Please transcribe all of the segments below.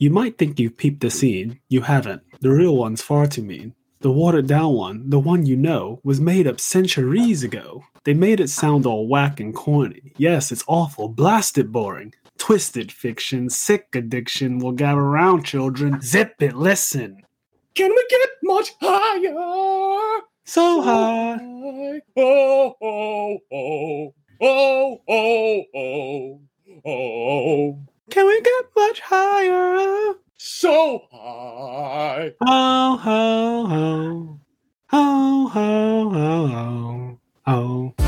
You might think you've peeped the scene. You haven't. The real one's far too mean. The watered down one, the one you know, was made up centuries ago. They made it sound all whack and corny. Yes, it's awful, blasted boring. Twisted fiction, sick addiction will gather around children. Zip it, listen. Can we get much higher? So high. Oh, oh, oh, oh, oh, oh, oh. Can we get much higher? So high. Ho, ho, ho. Ho, ho, ho, ho. Ho.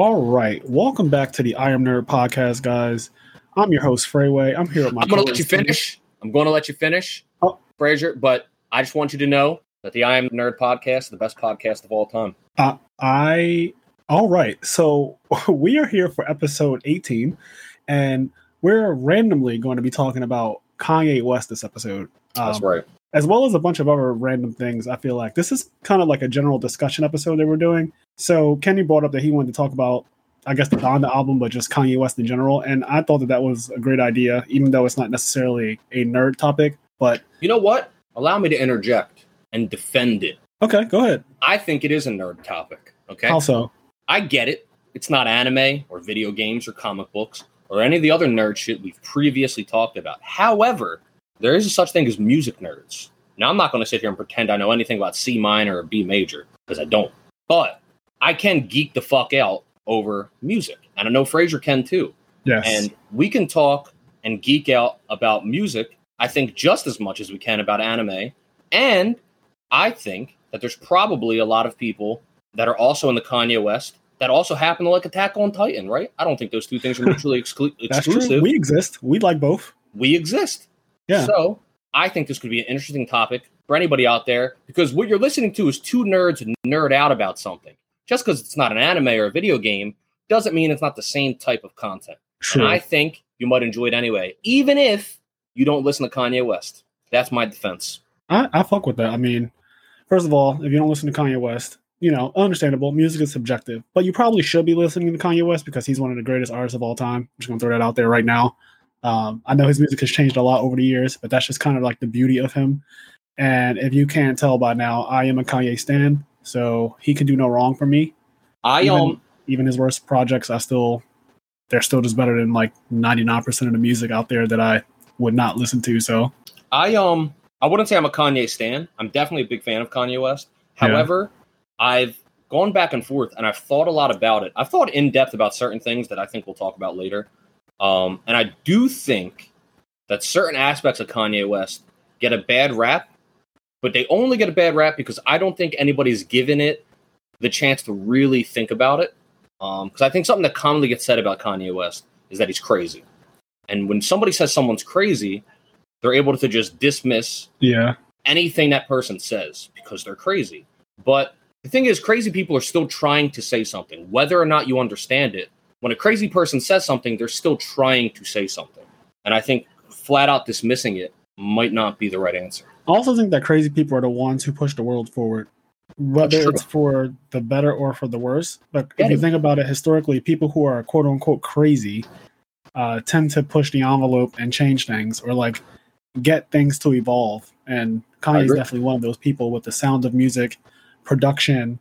All right. Welcome back to the I Am Nerd podcast, guys. I'm your host, Freyway. I'm here with my I'm going to let you finish. I'm going to let you finish, Oh. Frazier, but I just want you to know that the I Am Nerd podcast is the best podcast of all time. Uh, I all right. So we are here for episode 18, and we're randomly going to be talking about Kanye West this episode. That's Um, right. As well as a bunch of other random things. I feel like this is kind of like a general discussion episode that we're doing. So Kenny brought up that he wanted to talk about, I guess, the Donda album, but just Kanye West in general, and I thought that that was a great idea, even though it's not necessarily a nerd topic. But You know what? Allow me to interject and defend it. okay, go ahead. I think it is a nerd topic. Okay. Also, I get it. It's not anime or video games or comic books or any of the other nerd shit we've previously talked about. However, there is a such thing as music nerds. Now, I'm not going to sit here and pretend I know anything about C minor or B major because I don't. But I can geek the fuck out over music, and I know Fraser can too. yes, And we can talk and geek out about music, I think, just as much as we can about anime. And I think that there's probably a lot of people that are also in the Kanye West that also happen to like Attack on Titan, right? I don't think those two things are mutually exclu- that's exclusive. true. We exist. We like both. we exist. Yeah. So I think this could be an interesting topic for anybody out there because what you're listening to is two nerds nerd out about something. Just because it's not an anime or a video game doesn't mean it's not the same type of content. True. And I think you might enjoy it anyway, even if you don't listen to Kanye West. That's my defense. I, I fuck with that. I mean, first of all, if you don't listen to Kanye West, you know, understandable. Music is subjective, but you probably should be listening to Kanye West because he's one of the greatest artists of all time. I'm just gonna throw that out there right now. Um, I know his music has changed a lot over the years, but that's just kind of like the beauty of him. And if you can't tell by now, I am a Kanye stan, so he can do no wrong for me. I Even- um Even his worst projects, I still they're still just better than like 99% of the music out there that I would not listen to. So I um I wouldn't say I'm a Kanye stan. I'm definitely a big fan of Kanye West. Yeah. However, I've gone back and forth and I've thought a lot about it. I've thought in depth about certain things that I think we'll talk about later. Um, and I do think that certain aspects of Kanye West get a bad rap, but they only get a bad rap because I don't think anybody's given it the chance to really think about it. Because I think something that commonly gets said about Kanye West is that he's crazy. And when somebody says someone's crazy, they're able to just dismiss yeah, anything that person says because they're crazy. But the thing is, crazy people are still trying to say something, whether or not you understand it. When a crazy person says something, they're still trying to say something. And I think flat out dismissing it might not be the right answer. I also think that crazy people are the ones who push the world forward, whether it's for the better or for the worse. But if you think about it historically, people who are quote unquote crazy uh, tend to push the envelope and change things or like get things to evolve. And Kanye is definitely one of those people with the sound of music, production,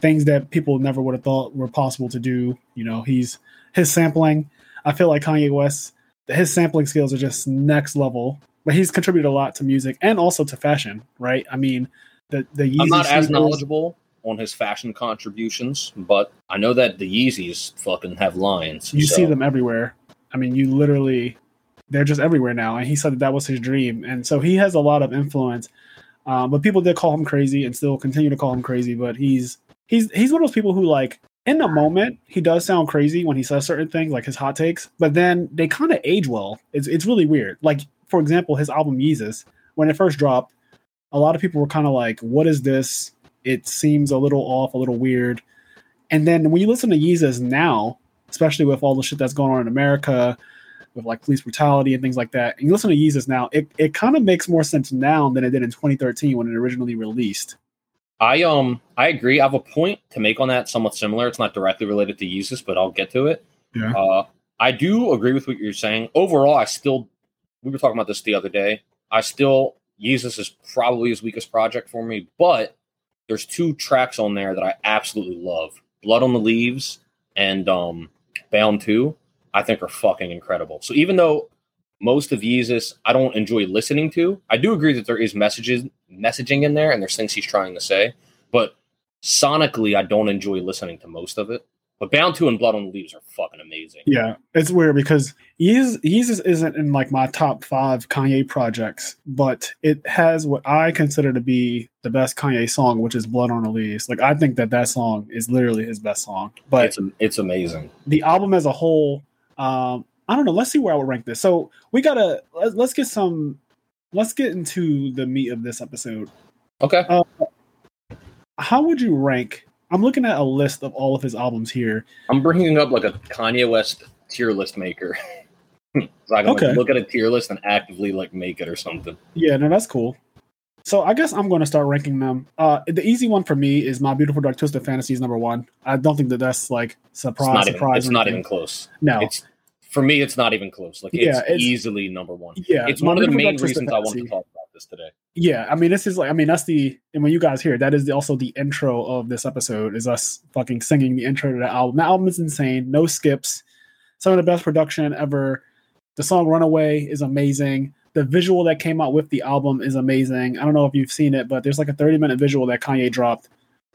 things that people never would have thought were possible to do. You know, he's his sampling. I feel like Kanye West, his sampling skills are just next level. But he's contributed a lot to music and also to fashion, right? I mean, the the Yeezy I'm not as knowledgeable on his fashion contributions, but I know that the Yeezys fucking have lines. You so- see them everywhere. I mean, you literally, they're just everywhere now. And he said that that was his dream, and so he has a lot of influence. Um, but people did call him crazy, and still continue to call him crazy. But he's he's he's one of those people who like in the moment he does sound crazy when he says certain things, like his hot takes. But then they kind of age well. It's it's really weird. Like for example, his album Yeezus, when it first dropped, a lot of people were kind of like, "What is this?" it seems a little off, a little weird. And then when you listen to Yeezus now, especially with all the shit that's going on in America, with like police brutality and things like that, and you listen to Yeezus now, it, it kind of makes more sense now than it did in 2013 when it originally released. I um I agree. I have a point to make on that, somewhat similar. It's not directly related to Yeezus, but I'll get to it. Yeah. Uh, I do agree with what you're saying. Overall, I still we were talking about this the other day. I still Yeezus is probably his weakest project for me, but there's two tracks on there that I absolutely love. Blood on the Leaves and um Bound 2, I think are fucking incredible. So even though most of Yeezus I don't enjoy listening to, I do agree that there is messages messaging in there and there's things he's trying to say, but sonically I don't enjoy listening to most of it. But Bound 2 and Blood on the Leaves are fucking amazing. Yeah, it's weird because Yeezus, Yeezus isn't in like my top five Kanye projects, but it has what I consider to be the best Kanye song, which is "Blood on the Leaves." Like I think that that song is literally his best song. But it's it's amazing. The album as a whole, um, I don't know. Let's see where I would rank this. So we gotta let's, let's get some. Let's get into the meat of this episode. Okay. Uh, how would you rank I'm looking at a list of all of his albums here. I'm bringing up like a Kanye West tier list maker. so I can okay. like, look at a tier list and actively like make it or something. Yeah, no, that's cool. So I guess I'm going to start ranking them. Uh, the easy one for me is My Beautiful Dark Twisted Fantasies number one. I don't think that that's like surprise. It's not, surprise even, it's not even close. No, it's for me. It's not even close. Like it's, yeah, it's easily number one. Yeah, it's one of the main reasons I wanted to talk about this today. Yeah, I mean, this is like, I mean, that's the, and when you guys hear that is the, also the intro of this episode is us fucking singing the intro to the album. The album is insane, no skips, some of the best production ever. The song "Runaway" is amazing. The visual that came out with the album is amazing. I don't know if you've seen it, but there's like a 30 minute visual that Kanye dropped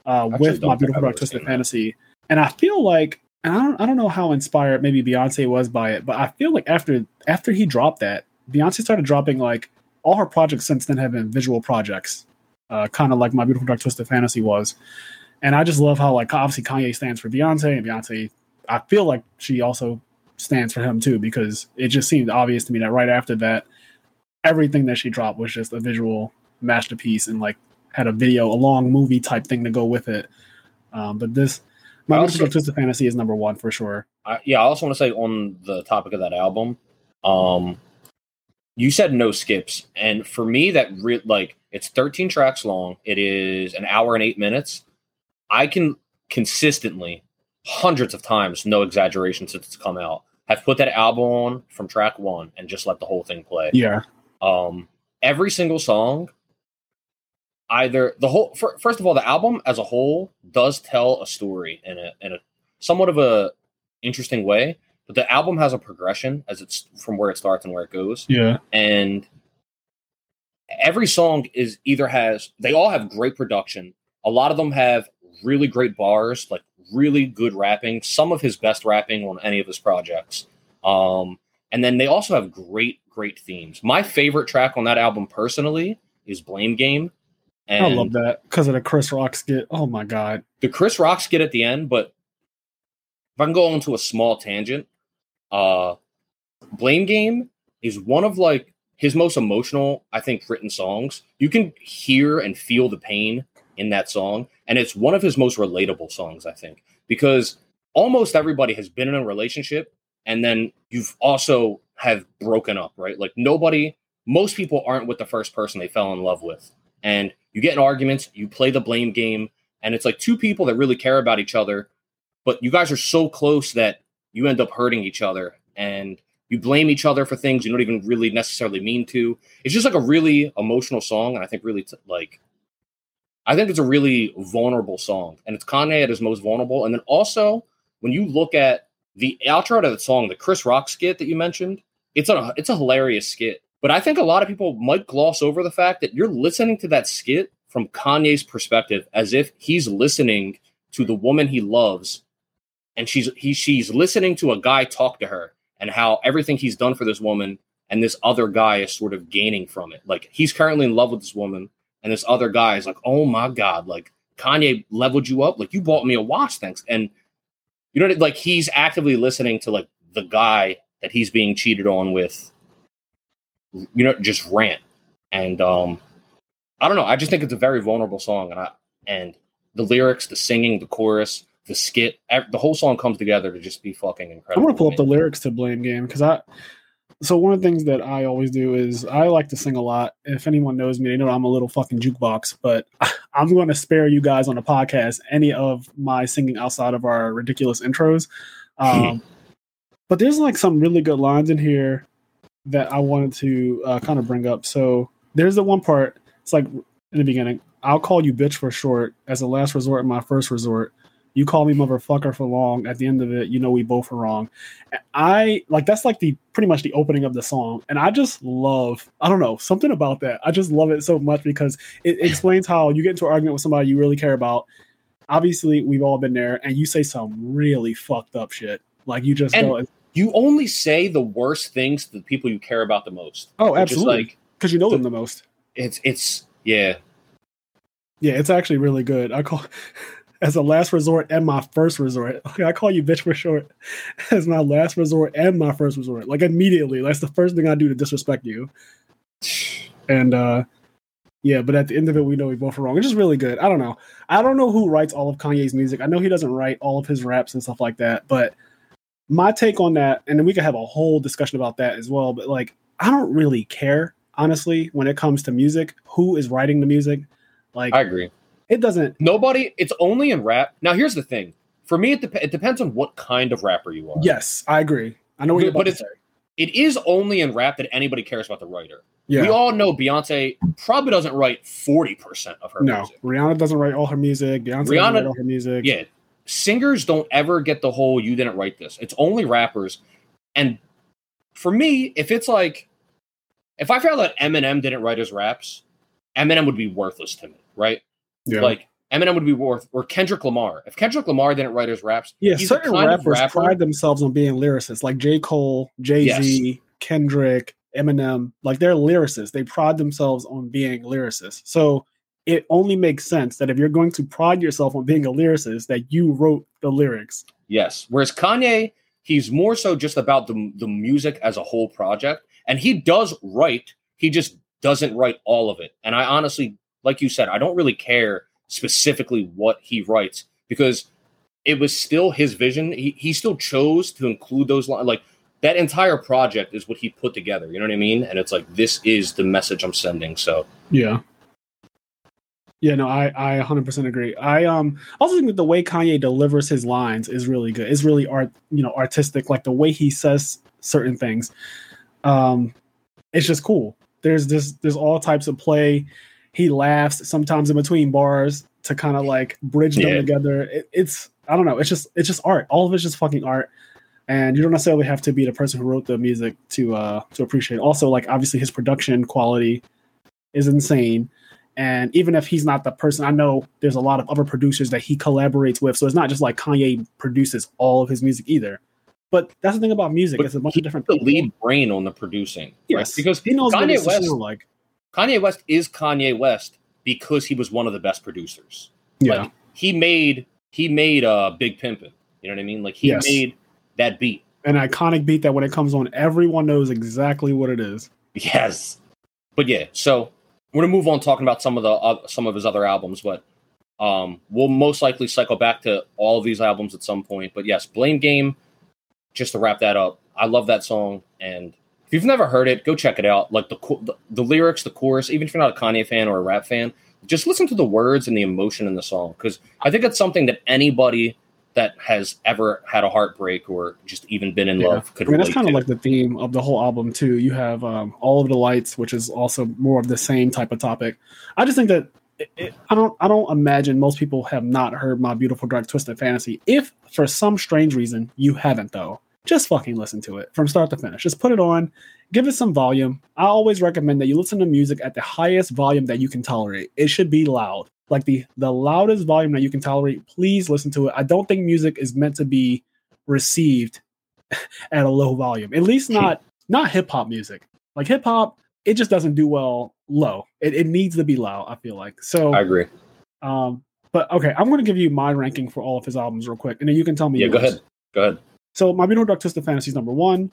uh, with "My Beautiful Dark Twisted Fantasy," and I feel like, and I don't, I don't know how inspired maybe Beyonce was by it, but I feel like after after he dropped that, Beyonce started dropping like all her projects since then have been visual projects, uh, kind of like My Beautiful Dark Twisted Fantasy was. And I just love how like obviously Kanye stands for Beyonce, and Beyonce, I feel like she also stands for him too because it just seemed obvious to me that right after that, everything that she dropped was just a visual masterpiece and like had a video, a long movie type thing to go with it. Um, but this, My Dark Twisted Fantasy is number one for sure. I, yeah, I also want to say on the topic of that album, um, you said no skips, and for me, that re- like it's 13 tracks long. It is an hour and eight minutes. I can consistently, hundreds of times, no exaggeration since it's come out, have put that album on from track one and just let the whole thing play. Yeah. Um, every single song, either the whole for, first of all, the album as a whole does tell a story in a in a somewhat of a interesting way but the album has a progression as it's from where it starts and where it goes. Yeah. And every song is either has they all have great production. A lot of them have really great bars, like really good rapping. Some of his best rapping on any of his projects. Um, and then they also have great, great themes. My favorite track on that album personally is Blame Game. And I love that because of the Chris Rock skit. Oh my god, the Chris Rock skit at the end. But if I can go into a small tangent, uh, Blame Game is one of like his most emotional, I think, written songs. You can hear and feel the pain in that song, and it's one of his most relatable songs, I think, because almost everybody has been in a relationship and then you've also have broken up, right? Like nobody, most people aren't with the first person they fell in love with. And you get in arguments, you play the blame game, and it's like two people that really care about each other, but you guys are so close that you end up hurting each other and you blame each other for things you don't even really necessarily mean to. It's just like a really emotional song, and I think really t- like I think it's a really vulnerable song, and it's Kanye at his most vulnerable. And then also when you look at the outro to the song, the Chris Rock skit that you mentioned, it's a it's a hilarious skit. But I think a lot of people might gloss over the fact that you're listening to that skit from Kanye's perspective as if he's listening to the woman he loves and she's he she's listening to a guy talk to her and how everything he's done for this woman and this other guy is sort of gaining from it. Like he's currently in love with this woman, and this other guy is like, "Oh my god, like Kanye leveled you up, like you bought me a watch, thanks." And you know, like he's actively listening to like the guy that he's being cheated on with, you know, just rant. And um, I don't know. I just think it's a very vulnerable song, and I and the lyrics, the singing, the chorus, the skit, the whole song comes together to just be fucking incredible. I'm gonna pull up the lyrics to Blame Game because I. So one of the things that I always do is I like to sing a lot. If anyone knows me, they know I'm a little fucking jukebox. But I'm going to spare you guys on the podcast any of my singing outside of our ridiculous intros. Um, but there's like some really good lines in here that I wanted to uh, kind of bring up. So there's the one part. It's like in the beginning. I'll call you bitch for short as a last resort and my first resort. You call me motherfucker for long. At the end of it, you know we both are wrong. I like that's like the pretty much the opening of the song, and I just love. I don't know something about that. I just love it so much because it explains how you get into an argument with somebody you really care about. Obviously, we've all been there, and you say some really fucked up shit. Like you just And- go, You only say the worst things to the people you care about the most. oh, absolutely, Like because you know them the most. it's it's yeah. Yeah, it's actually really good. I call as a last resort and my first resort. I call you bitch for short as my last resort and my first resort. Like immediately, that's the first thing I do to disrespect you. And uh yeah, but at the end of it, we know we both are wrong. It's just really good. I don't know. I don't know who writes all of Kanye's music. I know he doesn't write all of his raps and stuff like that. But my take on that, and then we could have a whole discussion about that as well. But like, I don't really care honestly when it comes to music. Who is writing the music? Like, I agree. it doesn't Nobody. It's only in rap. Now here's the thing. For me, it, dep- it depends on what kind of rapper you are. Yes, I agree. I know what you're But it's-. It is only in rap that anybody cares about the writer. Yeah. We all know Beyonce probably doesn't write forty percent of her no, music. Rihanna doesn't write all her music. Beyonce doesn't write all her music. Yeah, singers don't ever get the whole "you didn't write this." It's only rappers. And for me, if it's like, if I found out Eminem didn't write his raps, Eminem would be worthless to me, right? yeah. Like Eminem would be worth, or Kendrick Lamar. If Kendrick Lamar didn't write his raps, yeah, he's certain rappers rapper- pride themselves on being lyricists, like J. Cole, Jay Z, Kendrick, Eminem. Like they're lyricists. They pride themselves on being lyricists. So it only makes sense that if you're going to pride yourself on being a lyricist, that you wrote the lyrics. Yes. Whereas Kanye, he's more so just about the the music as a whole project, and he does write. He just doesn't write all of it. And I honestly, like you said, I don't really care specifically what he writes because it was still his vision. He he still chose to include those lines. Like that entire project is what he put together. You know what I mean? And it's like this is the message I'm sending. So Yeah. Yeah, no, I I 100% agree. I um also think that the way Kanye delivers his lines is really good. It's really art, you know, artistic like the way he says certain things. Um it's just cool. There's this there's all types of play. He laughs sometimes in between bars to kind of like bridge them Yeah. together. It, it's I don't know, it's just it's just art. All of it's just fucking art. And you don't necessarily have to be the person who wrote the music to uh to appreciate. it. Also, like obviously his production quality is insane. And even if he's not the person, I know there's a lot of other producers that he collaborates with. So it's not just like Kanye produces all of his music either. But that's the thing about music; But it's a bunch of different the people. lead brain on the producing. right? yes, Because he knows Kanye West- like. Kanye West is Kanye West because he was one of the best producers. Yeah, Like he made he made uh Big Pimpin'. You know what I mean? Like he Yes. made that beat. an iconic beat that when it comes on, everyone knows exactly what it is. Yes. But yeah, so we're gonna move on talking about some of the uh, some of his other albums, but um, we'll most likely cycle back to all of these albums at some point. But yes, Blame Game. Just to wrap that up, I love that song, and if you've never heard it, go check it out. Like the the, the lyrics, the chorus, even if you're not a Kanye fan or a rap fan, just listen to the words and the emotion in the song because I think it's something that anybody that has ever had a heartbreak or just even been in Yeah. love could I mean, that's kind of like the theme of the whole album too. You have um, all of the lights, which is also more of the same type of topic. I just think that it, it, I don't I don't imagine most people have not heard my beautiful dark twisted fantasy. If for some strange reason you haven't though, just fucking listen to it from start to finish. Just put it on, give it some volume. I always recommend that you listen to music at the highest volume that you can tolerate. It should be loud. Like the the loudest volume that you can tolerate, please listen to it. I don't think music is meant to be received at a low volume. At least not not hip hop music. Like hip hop, it just doesn't do well low. It, it needs to be loud. I feel like so. I agree. Um, but okay, I'm going to give you my ranking for all of his albums real quick, and then you can tell me. Yeah, go ahead. Go ahead. So my beautiful dark twisted fantasy is number one.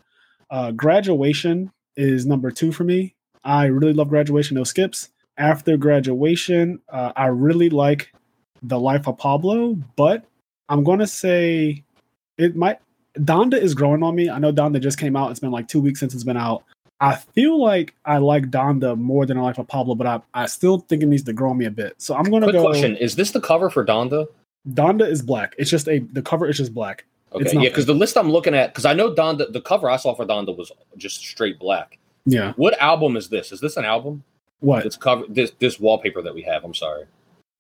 Uh, graduation is number two for me. I really love graduation. No skips. After graduation, uh, I really like The Life of Pablo, but I'm gonna say it might. Donda is growing on me. I know Donda just came out. It's been like two weeks since it's been out. I feel like I like Donda more than I like Pablo, but I, I still think it needs to grow on me a bit. So I'm gonna Quick go. question: Is this the cover for Donda? Donda is black. It's just a the cover is just black. Okay, It's not- yeah, because the list I'm looking at, because I know Donda, the cover I saw for Donda was just straight black. Yeah. What album is this? Is this an album? What? It's cover this this wallpaper that we have. I'm sorry.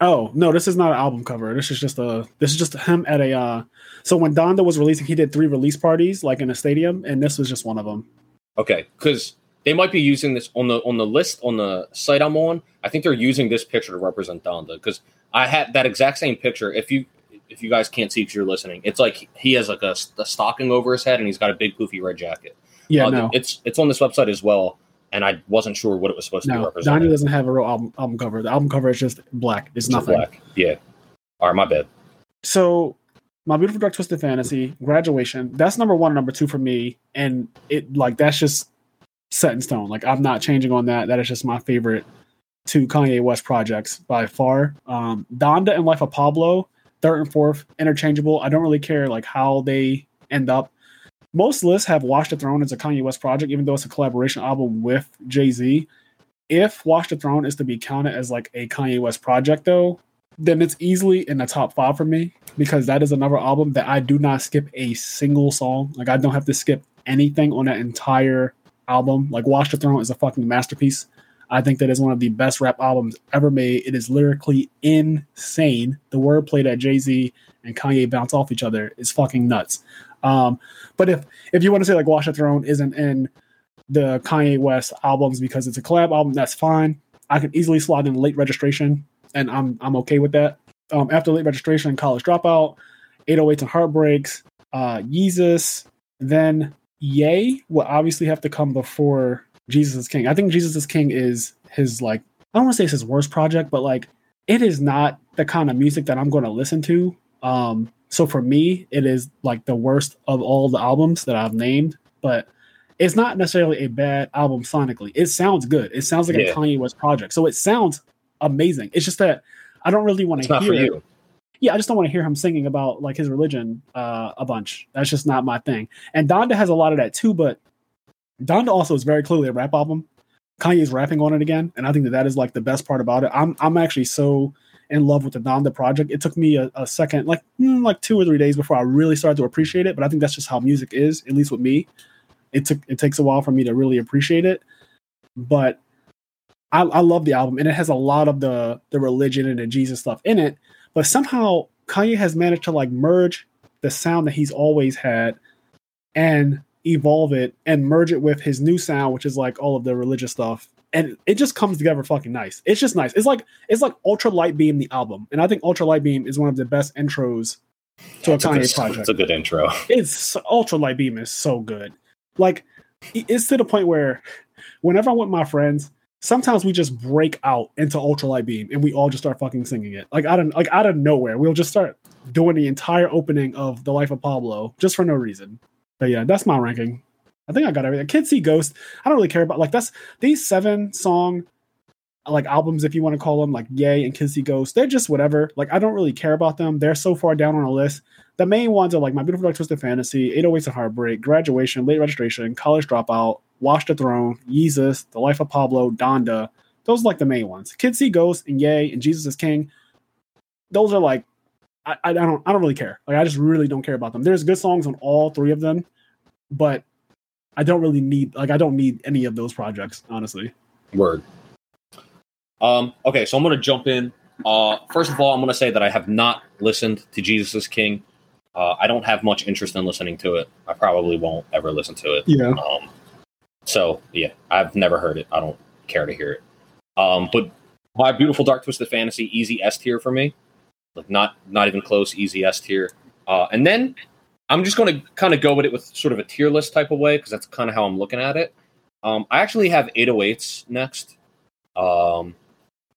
Oh no, this is not an album cover. This is just a this is just him at a uh so when Donda was releasing, he did three release parties like in a stadium, and this was just one of them. Okay, because they might be using this on the on the list on the site I'm on. I think they're using this picture to represent Donda because I had that exact same picture. If you if you guys can't see because you're listening, it's like he has like a, a stocking over his head and he's got a big poofy red jacket. Yeah, Uh, no. it's it's on this website as well, and I wasn't sure what it was supposed to be No, representing. Donda doesn't have a real album, album cover. The album cover is just black. It's It's nothing. black. Yeah. All right, my bad. So, My Beautiful Dark Twisted Fantasy, Graduation, that's number one, and number two for me, and it like that's just set in stone. Like I'm not changing on that. That is just my favorite two Kanye West projects by far. Um, Donda and Life of Pablo, third and fourth, interchangeable. I don't really care like how they end up. Most lists have Watch the Throne as a Kanye West project, even though it's a collaboration album with Jay Z. If Watch the Throne is to be counted as like a Kanye West project, though, then it's easily in the top five for me because that is another album that I do not skip a single song. Like I don't have to skip anything on that entire album. Like Watch the Throne is a fucking masterpiece. I think that is one of the best rap albums ever made. It is lyrically insane. The wordplay that Jay Z and Kanye bounce off each other is fucking nuts. Um, but if if you want to say like Watch the Throne isn't in the Kanye West albums because it's a collab album, that's fine. I can easily slot in late registration, and I'm I'm okay with that. Um, after late registration, college dropout, 808s and heartbreaks, uh, Yeezus, then Ye will obviously have to come before Jesus is King. I think Jesus is King is his like I don't want to say it's his worst project, but like it is not the kind of music that I'm going to listen to. Um, so for me, it is like the worst of all the albums that I've named, but it's not necessarily a bad album sonically. It sounds good. It sounds like Yeah. a Kanye West project. So it sounds amazing. It's just that I don't really want to hear you. yeah, I just don't want to hear him singing about like his religion uh, a bunch. That's just not my thing. And Donda has a lot of that too, but Donda also is very clearly a rap album. Kanye's rapping on it again, and I think that that is like the best part about it. I'm I'm actually so in love with the Donda project. It took me a, a second, like mm, like two or three days before I really started to appreciate it. But I think that's just how music is, at least with me. It took it takes a while for me to really appreciate it, but I, I love the album, and it has a lot of the the religion and the Jesus stuff in it. But somehow Kanye has managed to like merge the sound that he's always had and evolve it and merge it with his new sound, which is like all of the religious stuff. And it just comes together fucking nice. It's just nice. It's like it's like Ultra Light Beam the album, and I think Ultra Light Beam is one of the best intros to a Kanye project it's a good intro. it's ultra light beam is so good like it's to the point where whenever i'm with my friends sometimes we just break out into ultra light beam and we all just start fucking singing it like out of like out of nowhere we'll just start doing the entire opening of the life of pablo just for no reason but yeah that's my ranking i think i got everything kids see ghost i don't really care about like that's these seven song like albums if you want to call them like Ye and kids see ghost they're just whatever like i don't really care about them they're so far down on a list the main ones are like My Beautiful Dark Twisted Fantasy, 808s and Heartbreak, Graduation, Late Registration, College Dropout, Watch the Throne, Yeezus, The Life of Pablo, Donda. Those are like the main ones. Kids See Ghost and Ye and Jesus is King. Those are like I, I don't I don't really care. Like I just really don't care about them. There's good songs on all three of them, but I don't really need like I don't need any of those projects, honestly. Word. Um, okay, so I'm gonna jump in. Uh, first of all, I'm gonna say that I have not listened to Jesus is King. Uh, I don't have much interest in listening to it. I probably won't ever listen to it. Yeah. Um, so yeah, I've never heard it. I don't care to hear it. Um, but my beautiful dark twisted fantasy, easy S tier for me. Like not not even close, easy S tier. Uh, and then I'm just going to kind of go with it with sort of a tier list type of way because that's kind of how I'm looking at it. Um, I actually have 808s next. Um,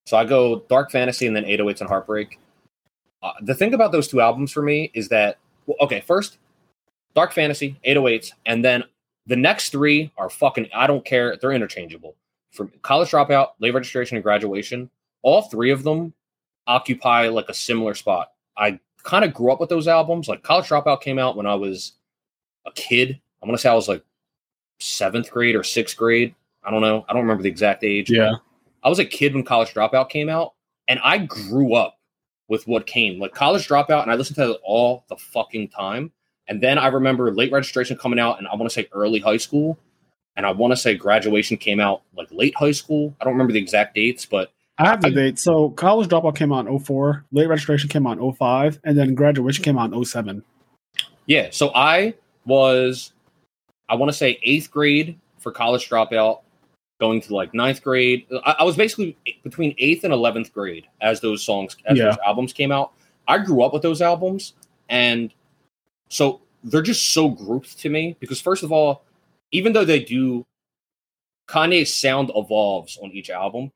so I go Dark Fantasy and then 808s and Heartbreak. Uh, the thing about those two albums for me is that, well, okay, first, Dark Fantasy, 808s, and then the next three are fucking, I don't care. They're interchangeable. From College Dropout, Late Registration, and Graduation, all three of them, occupy like a similar spot. I kind of grew up with those albums. Like College Dropout came out when I was a kid. I'm gonna say I was like seventh grade or sixth grade. I don't know. I don't remember the exact age. Yeah. I was a kid when College Dropout came out, and I grew up with what came. Like College Dropout, and I listened to it all the fucking time. And then I remember late registration coming out, and I want to say early high school. And I want to say graduation came out like late high school. I don't remember the exact dates, but I have the date. So college dropout came out in 04, late registration came out in 05, and then graduation came out in 07. yeah. So I was, I want to say eighth grade for college dropout, going to like ninth grade. I, I was basically between eighth and eleventh grade as those songs, as Yeah. those albums came out. I grew up with those albums, and so they're just so grouped to me because first of all, even though they do, Kanye's sound evolves on each album.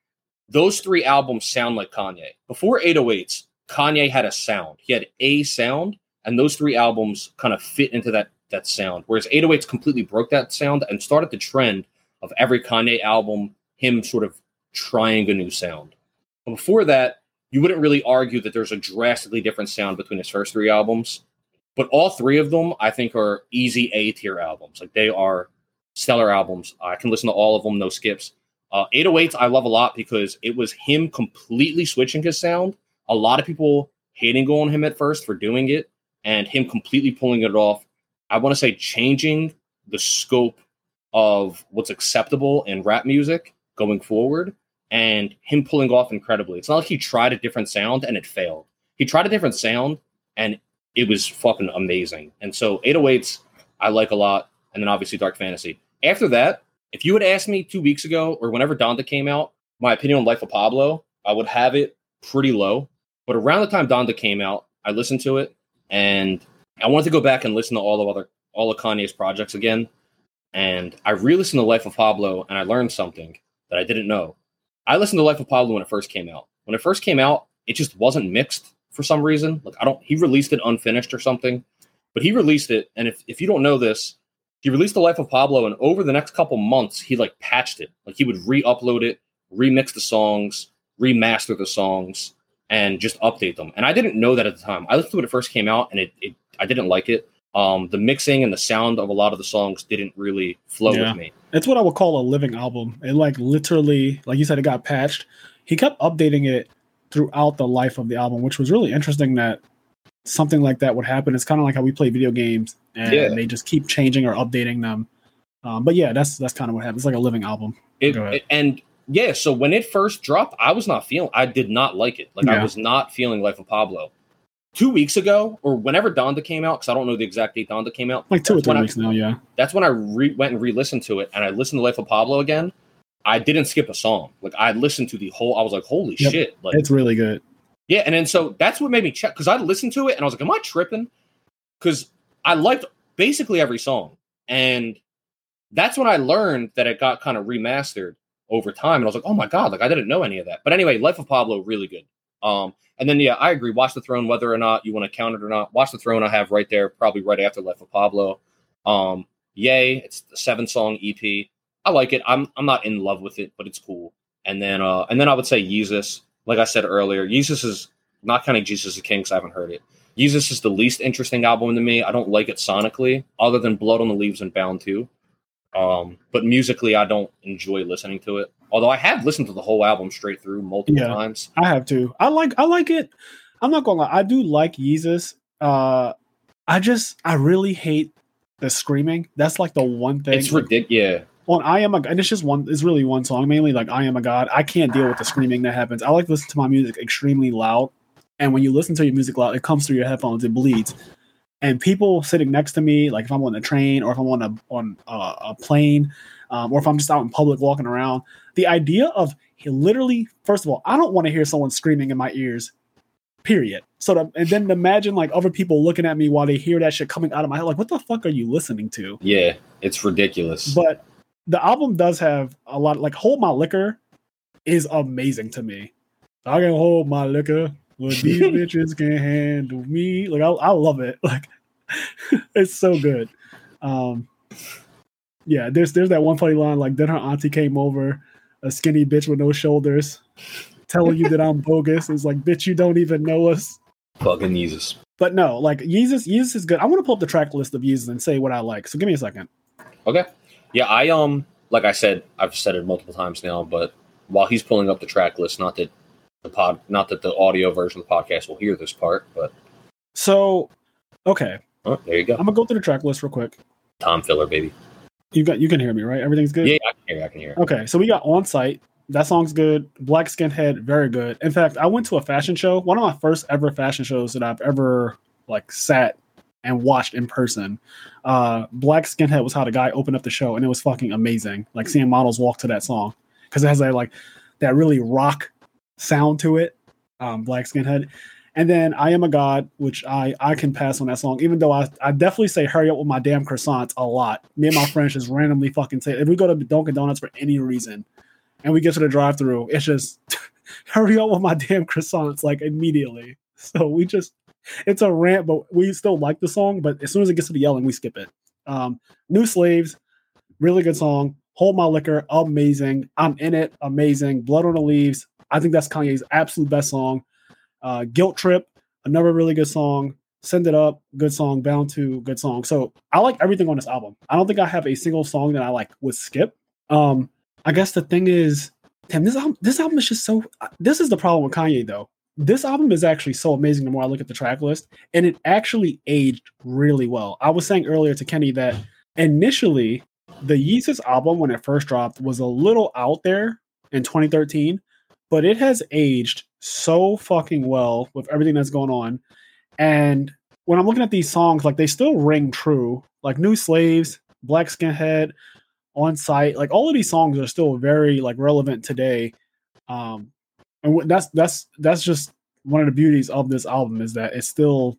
Those three albums sound like Kanye. Before 808s, Kanye had a sound. He had a sound, and those three albums kind of fit into that that sound. Whereas 808s completely broke that sound and started the trend of every Kanye album, him sort of trying a new sound. But before that, you wouldn't really argue that there's a drastically different sound between his first three albums. But all three of them, I think, are easy A tier albums. Like they are stellar albums. I can listen to all of them, no skips. Uh, 808s, I love a lot because it was him completely switching his sound. A lot of people hating on him at first for doing it, and him completely pulling it off. I want to say changing the scope of what's acceptable in rap music going forward, and him pulling off incredibly. It's not like he tried a different sound and it failed. He tried a different sound and it was fucking amazing. And so 808s, I like a lot, and then obviously Dark Fantasy. After that, if you had asked me two weeks ago or whenever Donda came out, my opinion on Life of Pablo, I would have it pretty low. But around the time Donda came out, I listened to it and I wanted to go back and listen to all of other all of Kanye's projects again. And I re-listened to Life of Pablo and I learned something that I didn't know. I listened to Life of Pablo when it first came out. When it first came out, it just wasn't mixed for some reason. Like I don't he released it unfinished or something. But he released it, and if, if you don't know this, he released the Life of Pablo, and over the next couple months, he like patched it. Like he would re-upload it, remix the songs, remaster the songs, and just update them. And I didn't know that at the time. I listened to it when it first came out, and it, it I didn't like it. Um, the mixing and the sound of a lot of the songs didn't really flow Yeah. with me. It's what I would call a living album. It like literally, like you said, it got patched. He kept updating it throughout the life of the album, which was really interesting that something like that would happen. It's kind of like how we play video games and Yeah. they just keep changing or updating them. Um, but yeah, that's that's kind of what happens. It's like a living album. It, it- and yeah, so when it first dropped, I was not feeling. I did not like it. Like I was not feeling Life of Pablo. Two weeks ago, or whenever Donda came out, because I don't know the exact date Donda came out. Like two or three I- weeks now, yeah. that's when I re- went and re-listened to it, and I listened to Life of Pablo again. I didn't skip a song. Like I listened to the whole. I was like, "Holy Yep. shit!" Like It's really good. Yeah, and then so that's what made me check because I listened to it and I was like, "Am I tripping?" Because I liked basically every song, and that's when I learned that it got kind of remastered over time, and I was like, "Oh my god!" Like I didn't know any of that. But anyway, Life of Pablo really good. Um, and then yeah, I agree. Watch the Throne, whether or not you want to count it or not. Watch the Throne. I have right there, probably right after Life of Pablo. Um, yay! It's the seven song EP. I like it. I'm I'm not in love with it, but it's cool. And then uh, and then I would say Yeezus like I said earlier, Yeezus is not counting Jesus is King because I haven't heard it. Yeezus is the least interesting album to me. I don't like it sonically, other than Blood on the Leaves and Bound 2. Um, but musically, I don't enjoy listening to it. Although I have listened to the whole album straight through multiple Yeah. times. I have to. I like I like it. I'm not gonna lie, I do like Yeezus. Uh I just I really hate the screaming. That's like the one thing It's ridiculous. Yeah, on I am a and it's just one it's really one song, mainly like I am a god. I can't deal with the screaming that happens. I like to listen to my music extremely loud. And when you listen to your music loud, it comes through your headphones, it bleeds. And people sitting next to me, like if I'm on a train or if I'm on a on a, a plane, um, or if I'm just out in public walking around, the idea of he literally, first of all, I don't want to hear someone screaming in my ears, period. So to, and then imagine like other people looking at me while they hear that shit coming out of my head, like what the fuck are you listening to? yeah, it's ridiculous. But the album does have a lot. Like "Hold My Liquor" is amazing to me. I can hold my liquor, but these bitches can handle me. Like I, I love it. Like it's so good. Um, yeah, there's there's that one funny line like then her auntie came over, a skinny bitch with no shoulders. telling you that I'm bogus. It's like, bitch, you don't even know us. Fucking Yeezus. But no, like Yeezus, Yeezus is good. I want to pull up the track list of Yeezus and say what I like. So give me a second. Okay. Yeah, I um like I said, I've said it multiple times now, but while he's pulling up the track list, not that the pod not that the audio version of the podcast will hear this part, but So, okay, oh, there you go. I'm gonna go through the track list real quick. Tom Filler, baby. You got you can hear me, right? Everything's good. Yeah, I can hear. I can hear. Okay, so we got On Sight. That song's good. Black Skinhead, very good. In fact, I went to a fashion show, one of my first ever fashion shows that I've ever like sat and watched in person. Uh, Black Skinhead was how the guy opened up the show, and it was fucking amazing. Like seeing models walk to that song because it has that like that really rock sound to it. Um, Black Skinhead, and then I Am a God, which I I can pass on that song, even though I I definitely say Hurry Up with My Damn Croissants a lot. Me and my friends just randomly fucking say if we go to Dunkin' Donuts for any reason, and we get to the drive through, it's just hurry up with my damn croissants like immediately. So we just it's a rant, but we still like the song. But as soon as it gets to the yelling, we skip it. Um, New Slaves, really good song. Hold My Liquor, amazing. I'm in it, amazing. Blood on the Leaves, I think that's Kanye's absolute best song. Uh, Guilt Trip, another really good song. Send It Up, good song. Bound 2, good song. So I like everything on this album. I don't think I have a single song that I like would skip. Um, I guess the thing is, damn, this album, this album is just so. This is the problem with Kanye though. This album is actually so amazing. The more I look at the track list, and it actually aged really well. I was saying earlier to Kenny that initially the Yeezus album when it first dropped was a little out there in 2013, but it has aged so fucking well with everything that's going on. And when I'm looking at these songs, like they still ring true. Like New Slaves, Black Skinhead, On Sight, like all of these songs are still very like relevant today. Um, and that's that's that's just one of the beauties of this album is that it's still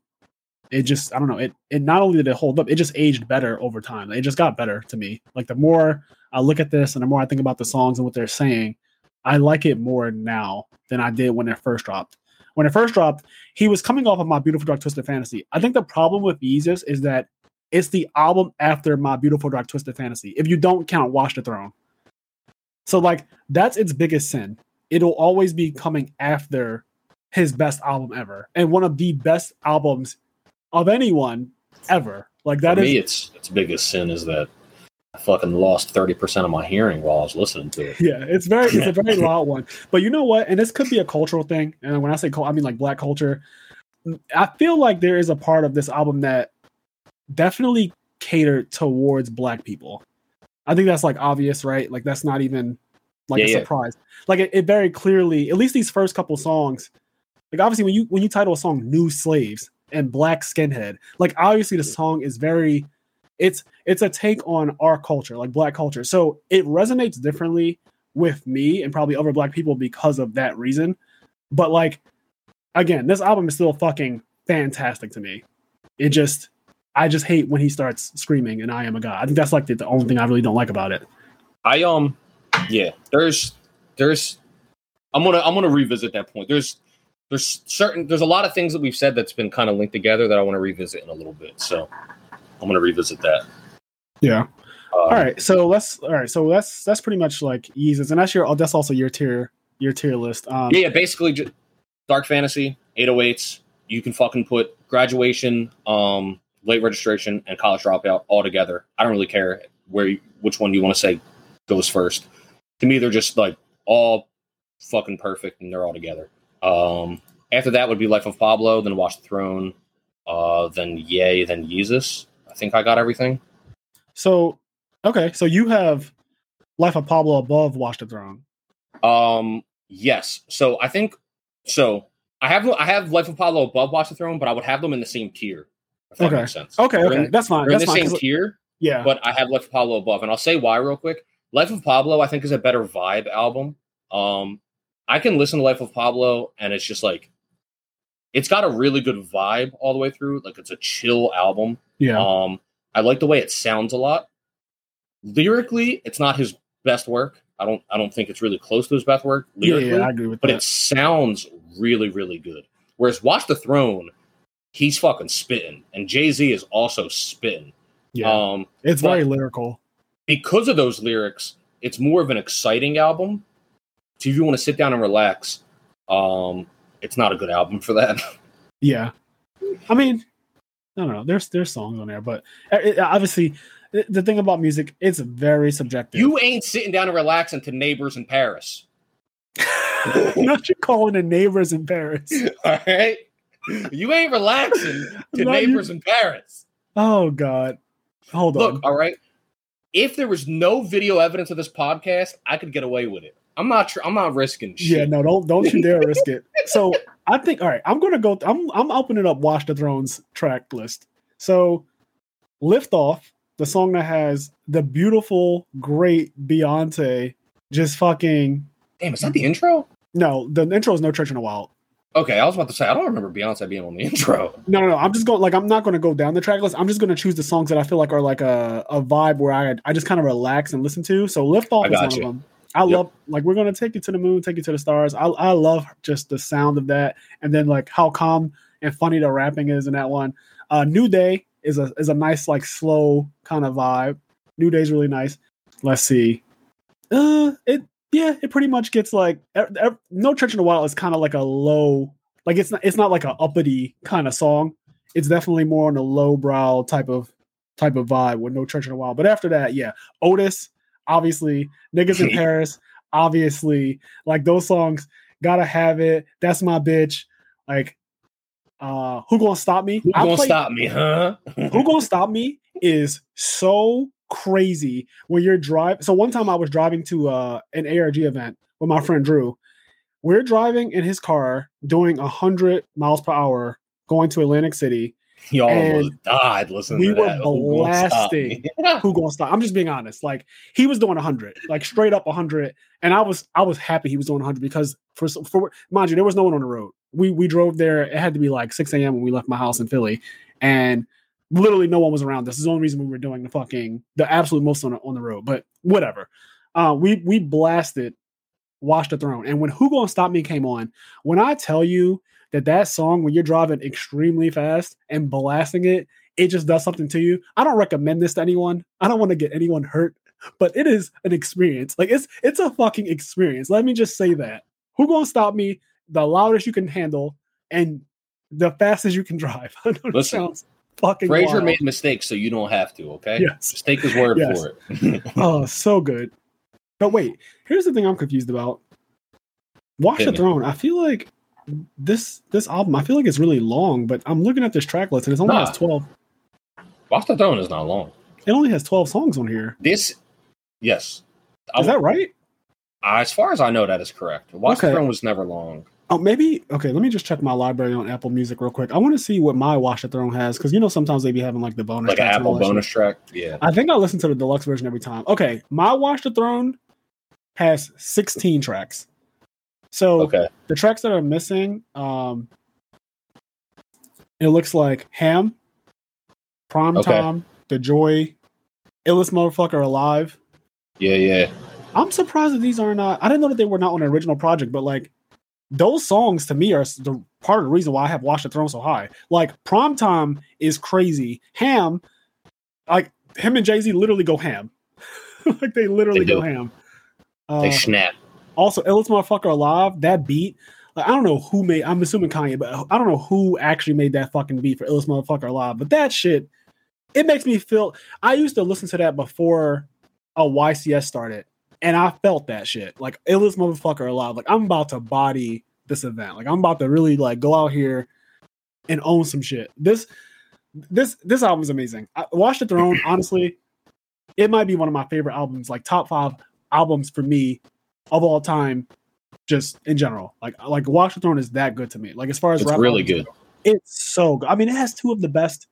it just I don't know it it not only did it hold up it just aged better over time. It just got better to me. Like the more I look at this and the more I think about the songs and what they're saying I like it more now than I did when it first dropped. When it first dropped he was coming off of my beautiful dark twisted fantasy. I think the problem with Yeezus is that it's the album after my beautiful dark twisted fantasy if you don't count Watch the Throne. So like that's its biggest sin it'll always be coming after his best album ever and one of the best albums of anyone ever. Like that For is me, it's its biggest sin is that I fucking lost thirty percent of my hearing while I was listening to it. yeah, it's very it's a very loud one. But you know what? And this could be a cultural thing. And when I say cult, I mean like black culture. I feel like there is a part of this album that definitely catered towards black people. I think that's like obvious, right? Like that's not even like Yeah, a yeah. surprise. Like it, it very clearly, at least these first couple songs, like obviously when you when you title a song "New Slaves" and "Black Skinhead," like obviously the song is very, it's it's a take on our culture, like black culture. So it resonates differently with me and probably other black people because of that reason. But like again, this album is still fucking fantastic to me. It just I just hate when he starts screaming and I am a god. I think that's like the, the only thing I really don't like about it. I um, yeah. There's there's I'm gonna I'm gonna revisit that point. There's there's certain there's a lot of things that we've said that's been kind of linked together that I want to revisit in a little bit. So I'm gonna revisit that. Yeah. Um, all right. So let's all right. So that's that's pretty much like Yeezus, and that's your oh, that's also your tier your tier list. Um Yeah, yeah, basically ju- Dark Fantasy, 808s. You can fucking put graduation, um, late registration, and college dropout all together. I don't really care where you, which one you want to say goes first. To me, they're just like all fucking perfect and they're all together. Um, after that would be Life of Pablo, then Watch the Throne, uh, then Ye, then Yeezus. I think I got everything. so okay, so you have Life of Pablo above Watch the Throne. Um, yes. So I think so. I have I have Life of Pablo above Watch the Throne, but I would have them in the same tier. If that Okay. makes sense. Okay, They're okay. in- that's fine. They're in the fine. same tier, yeah. but I have Life of Pablo above, and I'll say why real quick. Life of Pablo, I think, is a better vibe album. Um, I can listen to Life of Pablo, and it's just like it's got a really good vibe all the way through. Like it's a chill album. yeah. Um, I like the way it sounds a lot. Lyrically, it's not his best work. I don't. I don't think it's really close to his best work yeah, lyrically, yeah, I agree with that. but that. it sounds really, really good. Whereas Watch the Throne, he's fucking spitting, and Jay Z is also spitting. yeah. Um, it's very lyrical. Because of those lyrics, it's more of an exciting album. So if you want to sit down and relax, Um, it's not a good album for that. Yeah, I mean, I don't know. There's there's songs on there, but uh, it, obviously, the thing about music, it's very subjective. you ain't sitting down and relaxing to Neighbors in Paris. not you calling the neighbors in Paris. All right, you ain't relaxing to Not you- Neighbors in Paris. Oh God, hold Look, on. all right. If there was no video evidence of this podcast, I could get away with it. I'm not. Tr- I'm not risking shit. Yeah, no, don't don't you dare risk it. So I think all right, I'm gonna go. I'm I'm opening up Watch the Thrones track list. So lift off the song that has the beautiful, great Beyonce just fucking Damn, is that the intro? no. The intro is No Church in a Wild. Okay, I was about to say I don't remember Beyonce being on the intro. No, no, no. I'm just going like I'm not going to go down the track list. I'm just going to choose the songs that I feel like are like a, a vibe where I I just kind of relax and listen to. So lift off is one got of them. I Yep. love like we're going to take you to the moon, take you to the stars. I I love just the sound of that, and then like how calm and funny the rapping is in that one. Uh, New Day is a is a nice like slow kind of vibe. New Day's really nice. Let's see. Uh, it yeah, it pretty much gets like No Church in a Wild is kind of like a low, like it's not it's not like a uppity kind of song. It's definitely more on a low brow type of type of vibe with No Church in a Wild. But after that, yeah, Otis, obviously, niggas in Paris, obviously, like those songs, gotta have it. That's my bitch. Like, uh, who gonna stop me? Who I gonna play- stop me, huh? who gonna stop me is so crazy when you're driving. So one time I was driving to uh, an ARG event with my friend Drew. We're driving in his car doing a hundred miles per hour going to Atlantic City. Y'all almost died listening we to were that. Who gonna stop? Who gonna stop? I'm just being honest. Like he was doing hundred, like straight up hundred, and I was I was happy he was doing hundred because for for mind you, there was no one on the road. We we drove there. It had to be like six a.m. when we left my house in Philly, and literally no one was around. This is the only reason we were doing the fucking the absolute most on the, on the road. But whatever. Uh, we we blasted Watch the Throne, and when Who Gonna Stop Me came on, when I tell you that that song when you're driving extremely fast and blasting it, it just does something to you. I don't recommend this to anyone. I don't want to get anyone hurt, but it is an experience. Like it's it's a fucking experience. Let me just say that. Who gonna stop me? The loudest you can handle and the fastest you can drive. I know Listen, sounds fucking Frazier wild. made mistakes, so you don't have to. Okay, Yes. just take his word Yes. for it. Oh, so good. But wait, here's the thing I'm confused about. Watch Hit the me. Throne. I feel like this this album. I feel like it's really long, but I'm looking at this track list and it only Nah. has twelve. Watch the Throne is not long. It only has twelve songs on here. This, yes, I Is that right? As far as I know, that is correct. Watch the Throne was never long. Oh, maybe. Okay, let me just check my library on Apple Music real quick. I want to see what my Watch the Throne has because you know sometimes they be having like the bonus, Like an Apple bonus track. Yeah. I think I listen to the deluxe version every time. Okay, my Watch the Throne has 16 tracks. So Okay. the tracks that are missing, um, it looks like Ham, Prime Okay. Time, The Joy, Illest Motherfucker Alive. Yeah, yeah. I'm surprised that these are not. I didn't know that they were not on the original project, but like those songs to me are the part of the reason why I have watched the Throne so high. Like Prime Time is crazy. Ham, like him and Jay Z literally go ham. like they literally They go ham. Uh, They snap. also, illest motherfucker alive. That beat, like, I don't know who made. I'm assuming Kanye, but I don't know who actually made that fucking beat for illest motherfucker alive. But that shit, it makes me feel. I used to listen to that before a YCS started, and I felt that shit. Like illest motherfucker alive. Like I'm about to body this event. Like I'm about to really like go out here and own some shit. This this this album is amazing. I, Watch the Throne, honestly, it might be one of my favorite albums, like top five albums for me of all time, just in general. Like like Watch the Throne is that good to me. Like as far as It's really albums good. go, it's so good. I mean, it has two of the best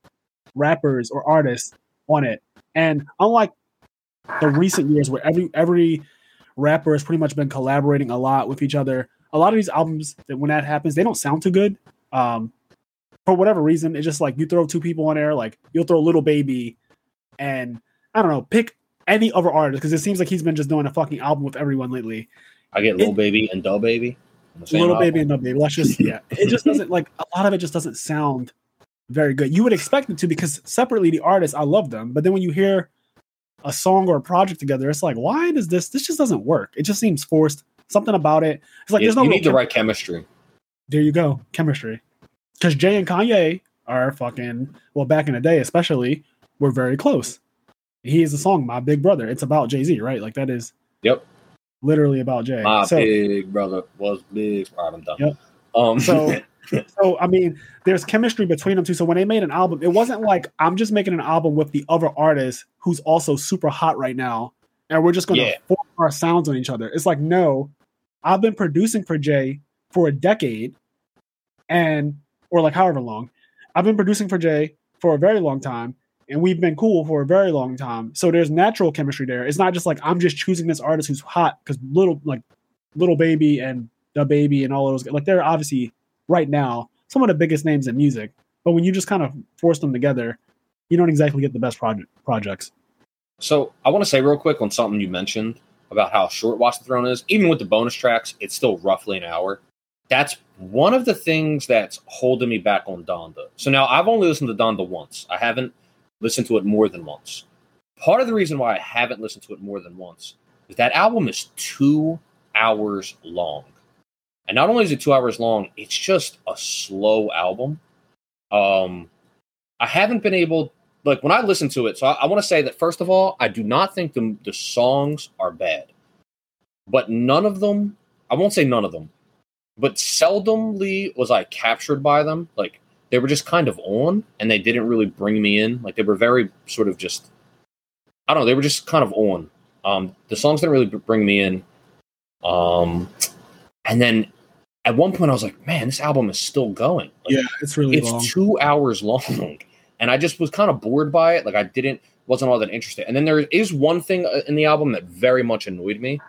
rappers or artists on it, and unlike the recent years where every every rapper has pretty much been collaborating a lot with each other. A lot of these albums that when that happens, they don't sound too good. Um, for whatever reason, it's just like you throw two people on air, like you'll throw Lil Baby, and I don't know, pick any other artist because it seems like he's been just doing a fucking album with everyone lately. I get Lil Baby and DaBaby. on the same Little album. Baby and No Baby. Let's just yeah, it just doesn't like a lot of it just doesn't sound very good. You would expect it to because separately the artists, I love them, but then when you hear a song or a project together, it's like, why does this? This just doesn't work. It just seems forced. something about it. It's like you, there's no you need the chem- right chemistry. There you go, chemistry. Because Jay and Kanye are fucking well back in the day, especially were very close. He is a song, My Big Brother. It's about Jay Z, right? Like that is Yep. literally about Jay. My so, big brother was big. All right, I'm done. Yep. Um, So- so I mean, there's chemistry between them two. So when they made an album, it wasn't like I'm just making an album with the other artist who's also super hot right now, and we're just going to Yeah. form our sounds on each other. It's like no, I've been producing for Jay for a decade, and or like however long, I've been producing for Jay for a very long time, and we've been cool for a very long time. So there's natural chemistry there. It's not just like I'm just choosing this artist who's hot because little like Lil Baby and DaBaby and all those like they're obviously right now some of the biggest names in music. But when you just kind of force them together, you don't exactly get the best project projects. So I want to say real quick on something you mentioned about how short Watch the Throne is. Even with the bonus tracks, it's still roughly an hour. That's one of the things that's holding me back on Donda. So now I've only listened to Donda once. I haven't listened to it more than once. Part of the reason why I haven't listened to it more than once is that album is two hours long. And not only is it two hours long, it's just a slow album. Um, I haven't been able like when I listen to it, so I, I want to say that first of all, I do not think the the songs are bad, but none of them. I won't say none of them, but seldomly was I captured by them. Like they were just kind of on, and they didn't really bring me in. Like they were very sort of just. I don't know. They were just kind of on. Um, the songs didn't really bring me in. Um, and then at one point I was like, "Man, this album is still going." Like, it's really it's long. two hours long and i just was kind of bored by it like i didn't wasn't all that interested and then there is one thing uh, in the album that very much annoyed me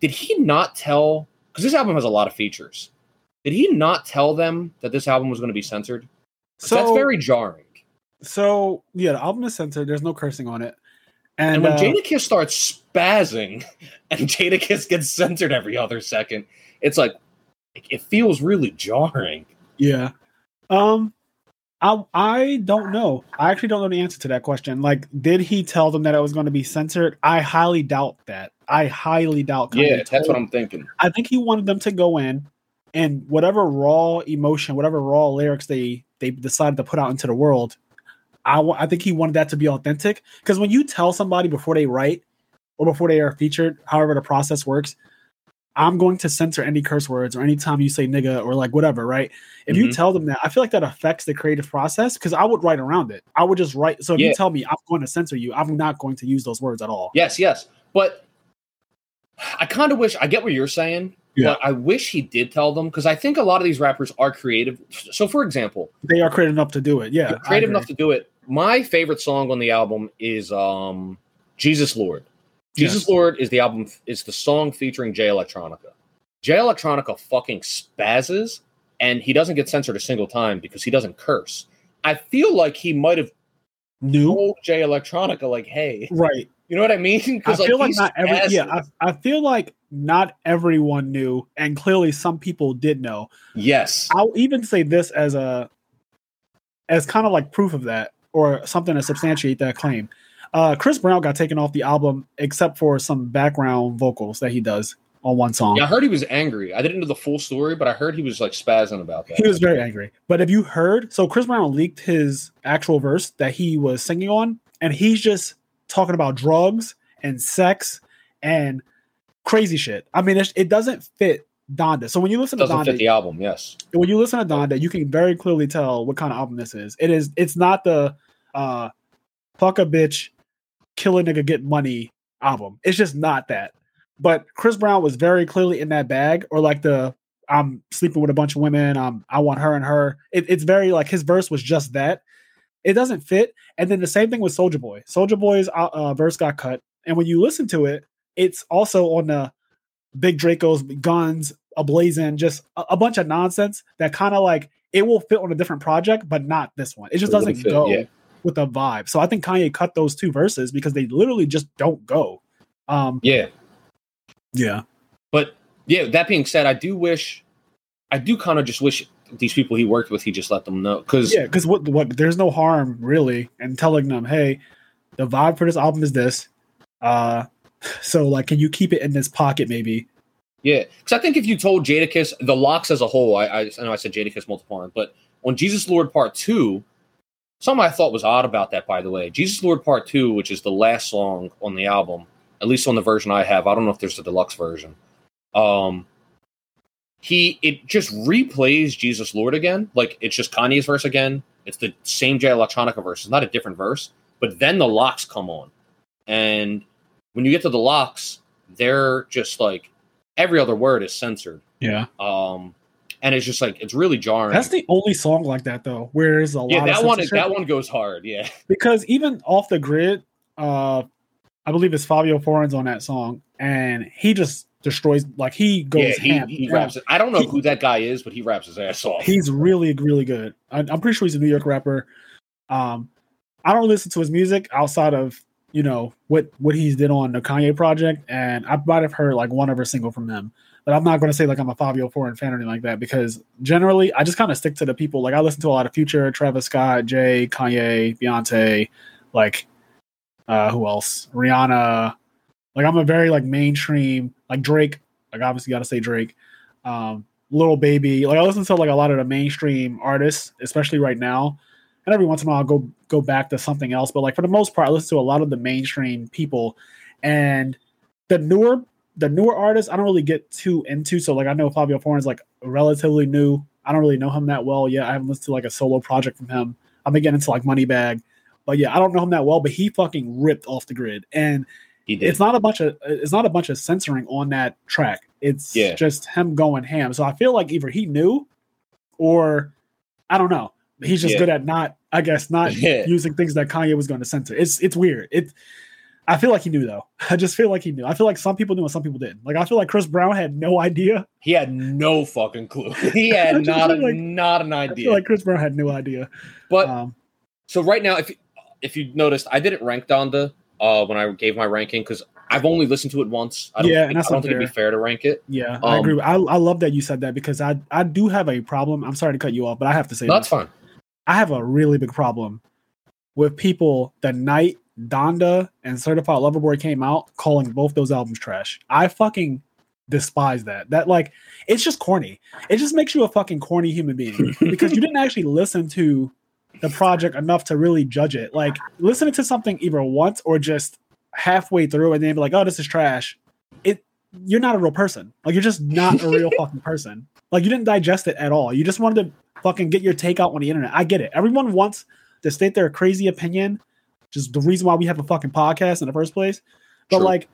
did he not tell because this album has a lot of features did he not tell them that this album was going to be censored? so that's very jarring so yeah, the album is censored. There's no cursing on it. And, and when uh, jada kiss starts spazzing and Jadakiss gets censored every other second it's like it feels really jarring Yeah. Um I I don't know. I actually don't know the answer to that question. Like, did he tell them that it was going to be censored? I highly doubt that. I highly doubt. Yeah that's what i'm thinking I think he wanted them to go in and whatever raw emotion, whatever raw lyrics they they decided to put out into the world. I I think he wanted that to be authentic because when you tell somebody before they write or before they are featured, however the process works, I'm going to censor any curse words or anytime you say nigga or like whatever, right? If you Mhm. tell them that, I feel like that affects the creative process because I would write around it. I would just write. So if Yeah. you tell me I'm going to censor you, I'm not going to use those words at all. Yes, yes. But I kind of wish I get what you're saying, Yeah. but I wish he did tell them because I think a lot of these rappers are creative. So, for example, They are creative enough to do it. Yeah, creative enough to do it. My favorite song on the album is um, "Jesus Lord." Jesus Yes. Lord is the album is the song featuring Jay Electronica. Jay Electronica fucking spazzes, and he doesn't get censored a single time because he doesn't curse. I feel like he might have knew told Jay Electronica, like, "Hey, right? you know what I mean?" I Because feel like not every yeah. I, I feel like not everyone knew, and clearly some people did know. yes, I'll even say this as a as kind of like proof of that, or something to substantiate that claim. Uh, Chris Brown got taken off the album except for some background vocals that he does on one song. Yeah, I heard he was angry. I didn't know the full story, but I heard he was like spazzing about that. He was very angry. But have you heard, so Chris Brown leaked his actual verse that he was singing on, and he's just talking about drugs and sex and crazy shit. I mean, it, it doesn't fit Donda. So when you listen to Donda, the album. Yes, when you listen to Donda, you can very clearly tell what kind of album this is. It is. It's not the uh, fuck a bitch, kill a nigga, get money album. It's just not that. But Chris Brown was very clearly in that bag, or like the I'm sleeping with a bunch of women. Um, I want her and her. It, it's very like his verse was just that. It doesn't fit. And then the same thing with Soulja Boy. Soulja Boy's uh, uh, verse got cut, and when you listen to it, it's also on the Big Draco's guns ablazing, just a, a bunch of nonsense that kind of like it will fit on a different project, but not this one. It just It doesn't fit, go yeah. With a vibe. So I think Kanye cut those two verses because they literally just don't go. Um, yeah. yeah, But yeah, that being said, I do wish, I do kind of just wish these people he worked with, he just let them know because yeah. Because what what there's no harm really in telling them, hey, the vibe for this album is this. Uh, so like, can you keep it in this pocket maybe? Yeah, because I think if you told Jadakiss the LOX as a whole, I, I, I know I said Jadakiss multiple times, but on Jesus Lord Part Two, something I thought was odd about that, by the way, Jesus Lord Part Two, which is the last song on the album, at least on the version I have. I don't know if there's a deluxe version. Um, he it just replays Jesus Lord again, like it's just Kanye's verse again. It's the same Jay Electronica verse. It's not a different verse, but then the LOX come on, and when you get to the LOX, they're just like every other word is censored. Yeah. Um, and it's just like it's really jarring. That's the only song like that though, where there's a yeah, lot that of one that one goes hard. Yeah, because even off the grid, uh, I believe it's Fivio Foreign's on that song, and he just destroys like he goes yeah, he, ham. he raps. It. I don't know He- who that guy is, but he raps his ass off. He's really really good. I, I'm pretty sure he's a New York rapper. Um, I don't listen to his music outside of you know what what he's did on the Kanye project, and I might have heard like one other single from him. But I'm not going to say like I'm a Fivio Foreign fan or anything like that because generally I just kind of stick to the people. Like I listen to a lot of Future, Travis Scott, Jay, Kanye, Beyonce, like uh who else? Rihanna. Like I'm a very like mainstream like Drake. Like obviously got to say Drake. Um, Lil Baby. Like I listen to like a lot of the mainstream artists, especially right now. And every once in a while I'll go go back to something else. But like for the most part, I listen to a lot of the mainstream people. And the newer the newer artists I don't really get too into. So like I know Fivio Foreign's like relatively new. I don't really know him that well yet. I haven't listened to like a solo project from him. I've been getting into like Moneybag. But yeah, I don't know him that well, but he fucking ripped off the grid. And he did. it's not a bunch of it's not a bunch of censoring on that track. It's Yeah. just him going ham. So I feel like either he knew or I don't know. He's just Yeah. good at not, I guess, not Yeah. using things that Kanye was going to censor. It's it's weird. It I feel like he knew though. I just feel like he knew. I feel like some people knew and some people didn't. Like I feel like Chris Brown had no idea. he had no fucking clue. He had not a, like- not an I idea. feel like Chris Brown had no idea. but Um, So right now, if if you noticed, I didn't rank Donda uh, when I gave my ranking because I've only listened to it once. I don't, Yeah, think, and I don't think it'd be fair to rank it. yeah, I Um, agree. I, I love that you said that because I I do have a problem. I'm sorry to cut you off, but I have to say No, that's fine. I have a really big problem with people the night Donda and Certified Lover Boy came out calling both those albums trash. I fucking despise that. That like it's just corny. It just makes you a fucking corny human being because you didn't actually listen to the project enough to really judge it. Like listening to something either once or just halfway through and then be like, "Oh, this is trash." It you're not a real person. Like you're just not a real fucking person. Like you didn't digest it at all. You just wanted to fucking get your take out on the internet. I get it. Everyone wants to state their crazy opinion, is the reason why we have a fucking podcast in the first place. But True. like,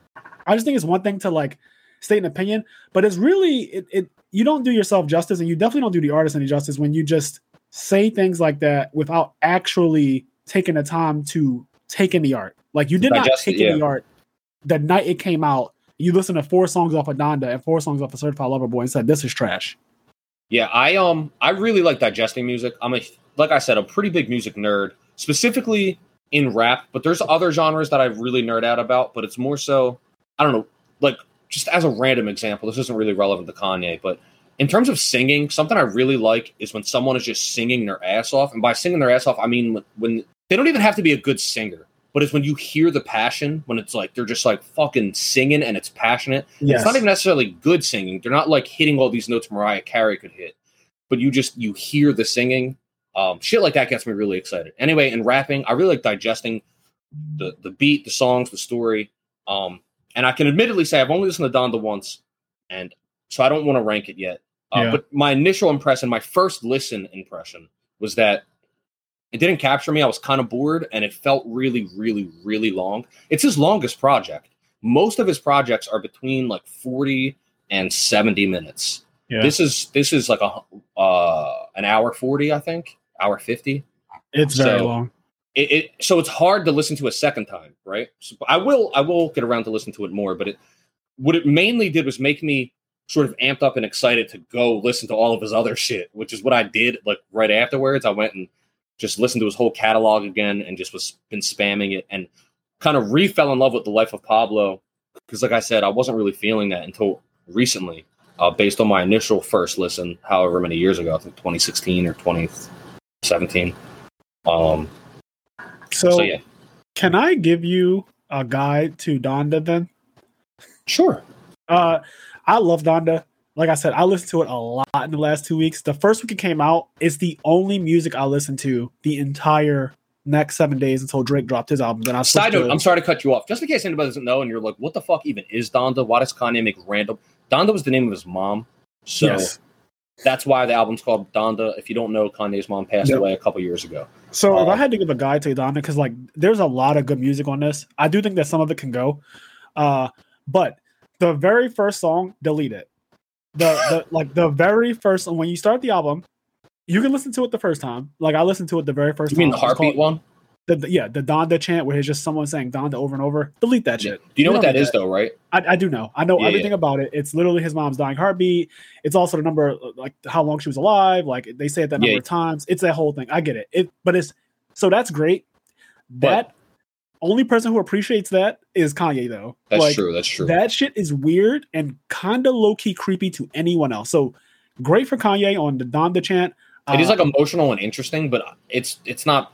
I just think it's one thing to like state an opinion, but it's really it, it you don't do yourself justice and you definitely don't do the artist any justice when you just say things like that without actually taking the time to take in the art. Like you did not Digest it, take in the art the night it came out. You listened to four songs off of Donda and four songs off of Certified Lover Boy and said this is trash. Yeah, I um I really like digesting music. I'm a like I said, a pretty big music nerd, specifically in rap, but there's other genres that I really nerd out about, but it's more so I don't know, like just as a random example, this isn't really relevant to Kanye, but in terms of singing, something I really like is when someone is just singing their ass off. And by singing their ass off, I mean when, when they don't even have to be a good singer, but it's when you hear the passion, when it's like they're just like fucking singing and it's passionate. Yes. It's not even necessarily good singing. They're not like hitting all these notes Mariah Carey could hit, but you just you hear the singing. Um, shit like that gets me really excited. Anyway, in rapping, I really like digesting the the beat, the songs, the story. Um, and I can admittedly say I've only listened to Donda once, and so I don't want to rank it yet. Uh, Yeah. But my initial impression, my first listen impression, was that it didn't capture me. I was kind of bored, and it felt really, really, really long. It's his longest project. Most of his projects are between like forty and seventy minutes. Yeah. This is this is like a uh, an hour forty, I think, hour fifty it's very so- long. it, it so it's hard to listen to a second time, right? So I will I will get around to listen to it more, but it what it mainly did was make me sort of amped up and excited to go listen to all of his other shit, which is what I did like right afterwards. I went and just listened to his whole catalog again and just was been spamming it and kind of re fell in love with the life of Pablo because like I said, I wasn't really feeling that until recently, uh, based on my initial first listen, however many years ago, I think 2016 or 2017. Um, So, so yeah, can I give you a guide to Donda then? sure. Uh, I love Donda. Like I said, I listened to it a lot in the last two weeks. The first week it came out it's the only music I listened to the entire next seven days until Drake dropped his album. Then I Side note, to- I'm sorry to cut you off. Just in case anybody doesn't know, and you're like, "What the fuck even is Donda? Why does Kanye make random?" Donda was the name of his mom, so yes. That's why the album's called Donda. If you don't know, Kanye's mom passed Yep. away a couple years ago. So if Uh, I had to give a guide to Donda, because like there's a lot of good music on this, I do think that some of it can go. Uh, but the very first song, delete it. The the like the very first when you start the album, you can listen to it the first time. Like I listened to it the very first You time. mean the heartbeat called- one? The, the- yeah, the Donda chant where it's just someone saying Donda over and over. Delete that shit. Do you know what don't that though? Right? I, I do know. I know Yeah, everything about it. It's literally his mom's dying heartbeat. It's also the number, like how long she was alive. Like they say it that number Yeah. of times. It's that whole thing. I get it. It, but it's so that's great. That only person who appreciates that is Kanye, though. That's like, true. That's true. That shit is weird and kind of low key creepy to anyone else. So great for Kanye on the Donda chant. it is Uh, like emotional and interesting, but it's it's not.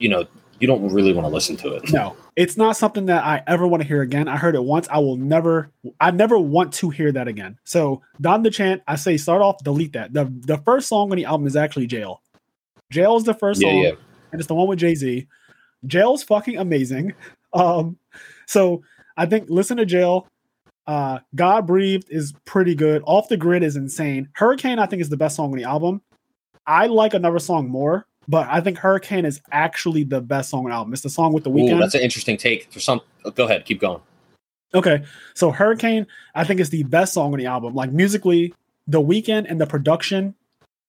You know, you don't really want to listen to it. No, it's not something that I ever want to hear again. I heard it once. I will never, I never want to hear that again. So, Donda Chant, I say start off, delete that. The the first song on the album is actually Jail. Jail is the first Yeah, song, yeah. and it's the one with Jay Z. Jail's fucking amazing. Um, so I think listen to Jail. Uh, God Breathed is pretty good. Off the Grid is insane. Hurricane, I think, is the best song on the album. I like another song more, but I think Hurricane is actually the best song on the album. It's the song with the Ooh, Weeknd. that's an interesting take. For some, go ahead, keep going. Okay, so Hurricane, I think is the best song on the album. Like musically, the Weeknd and the production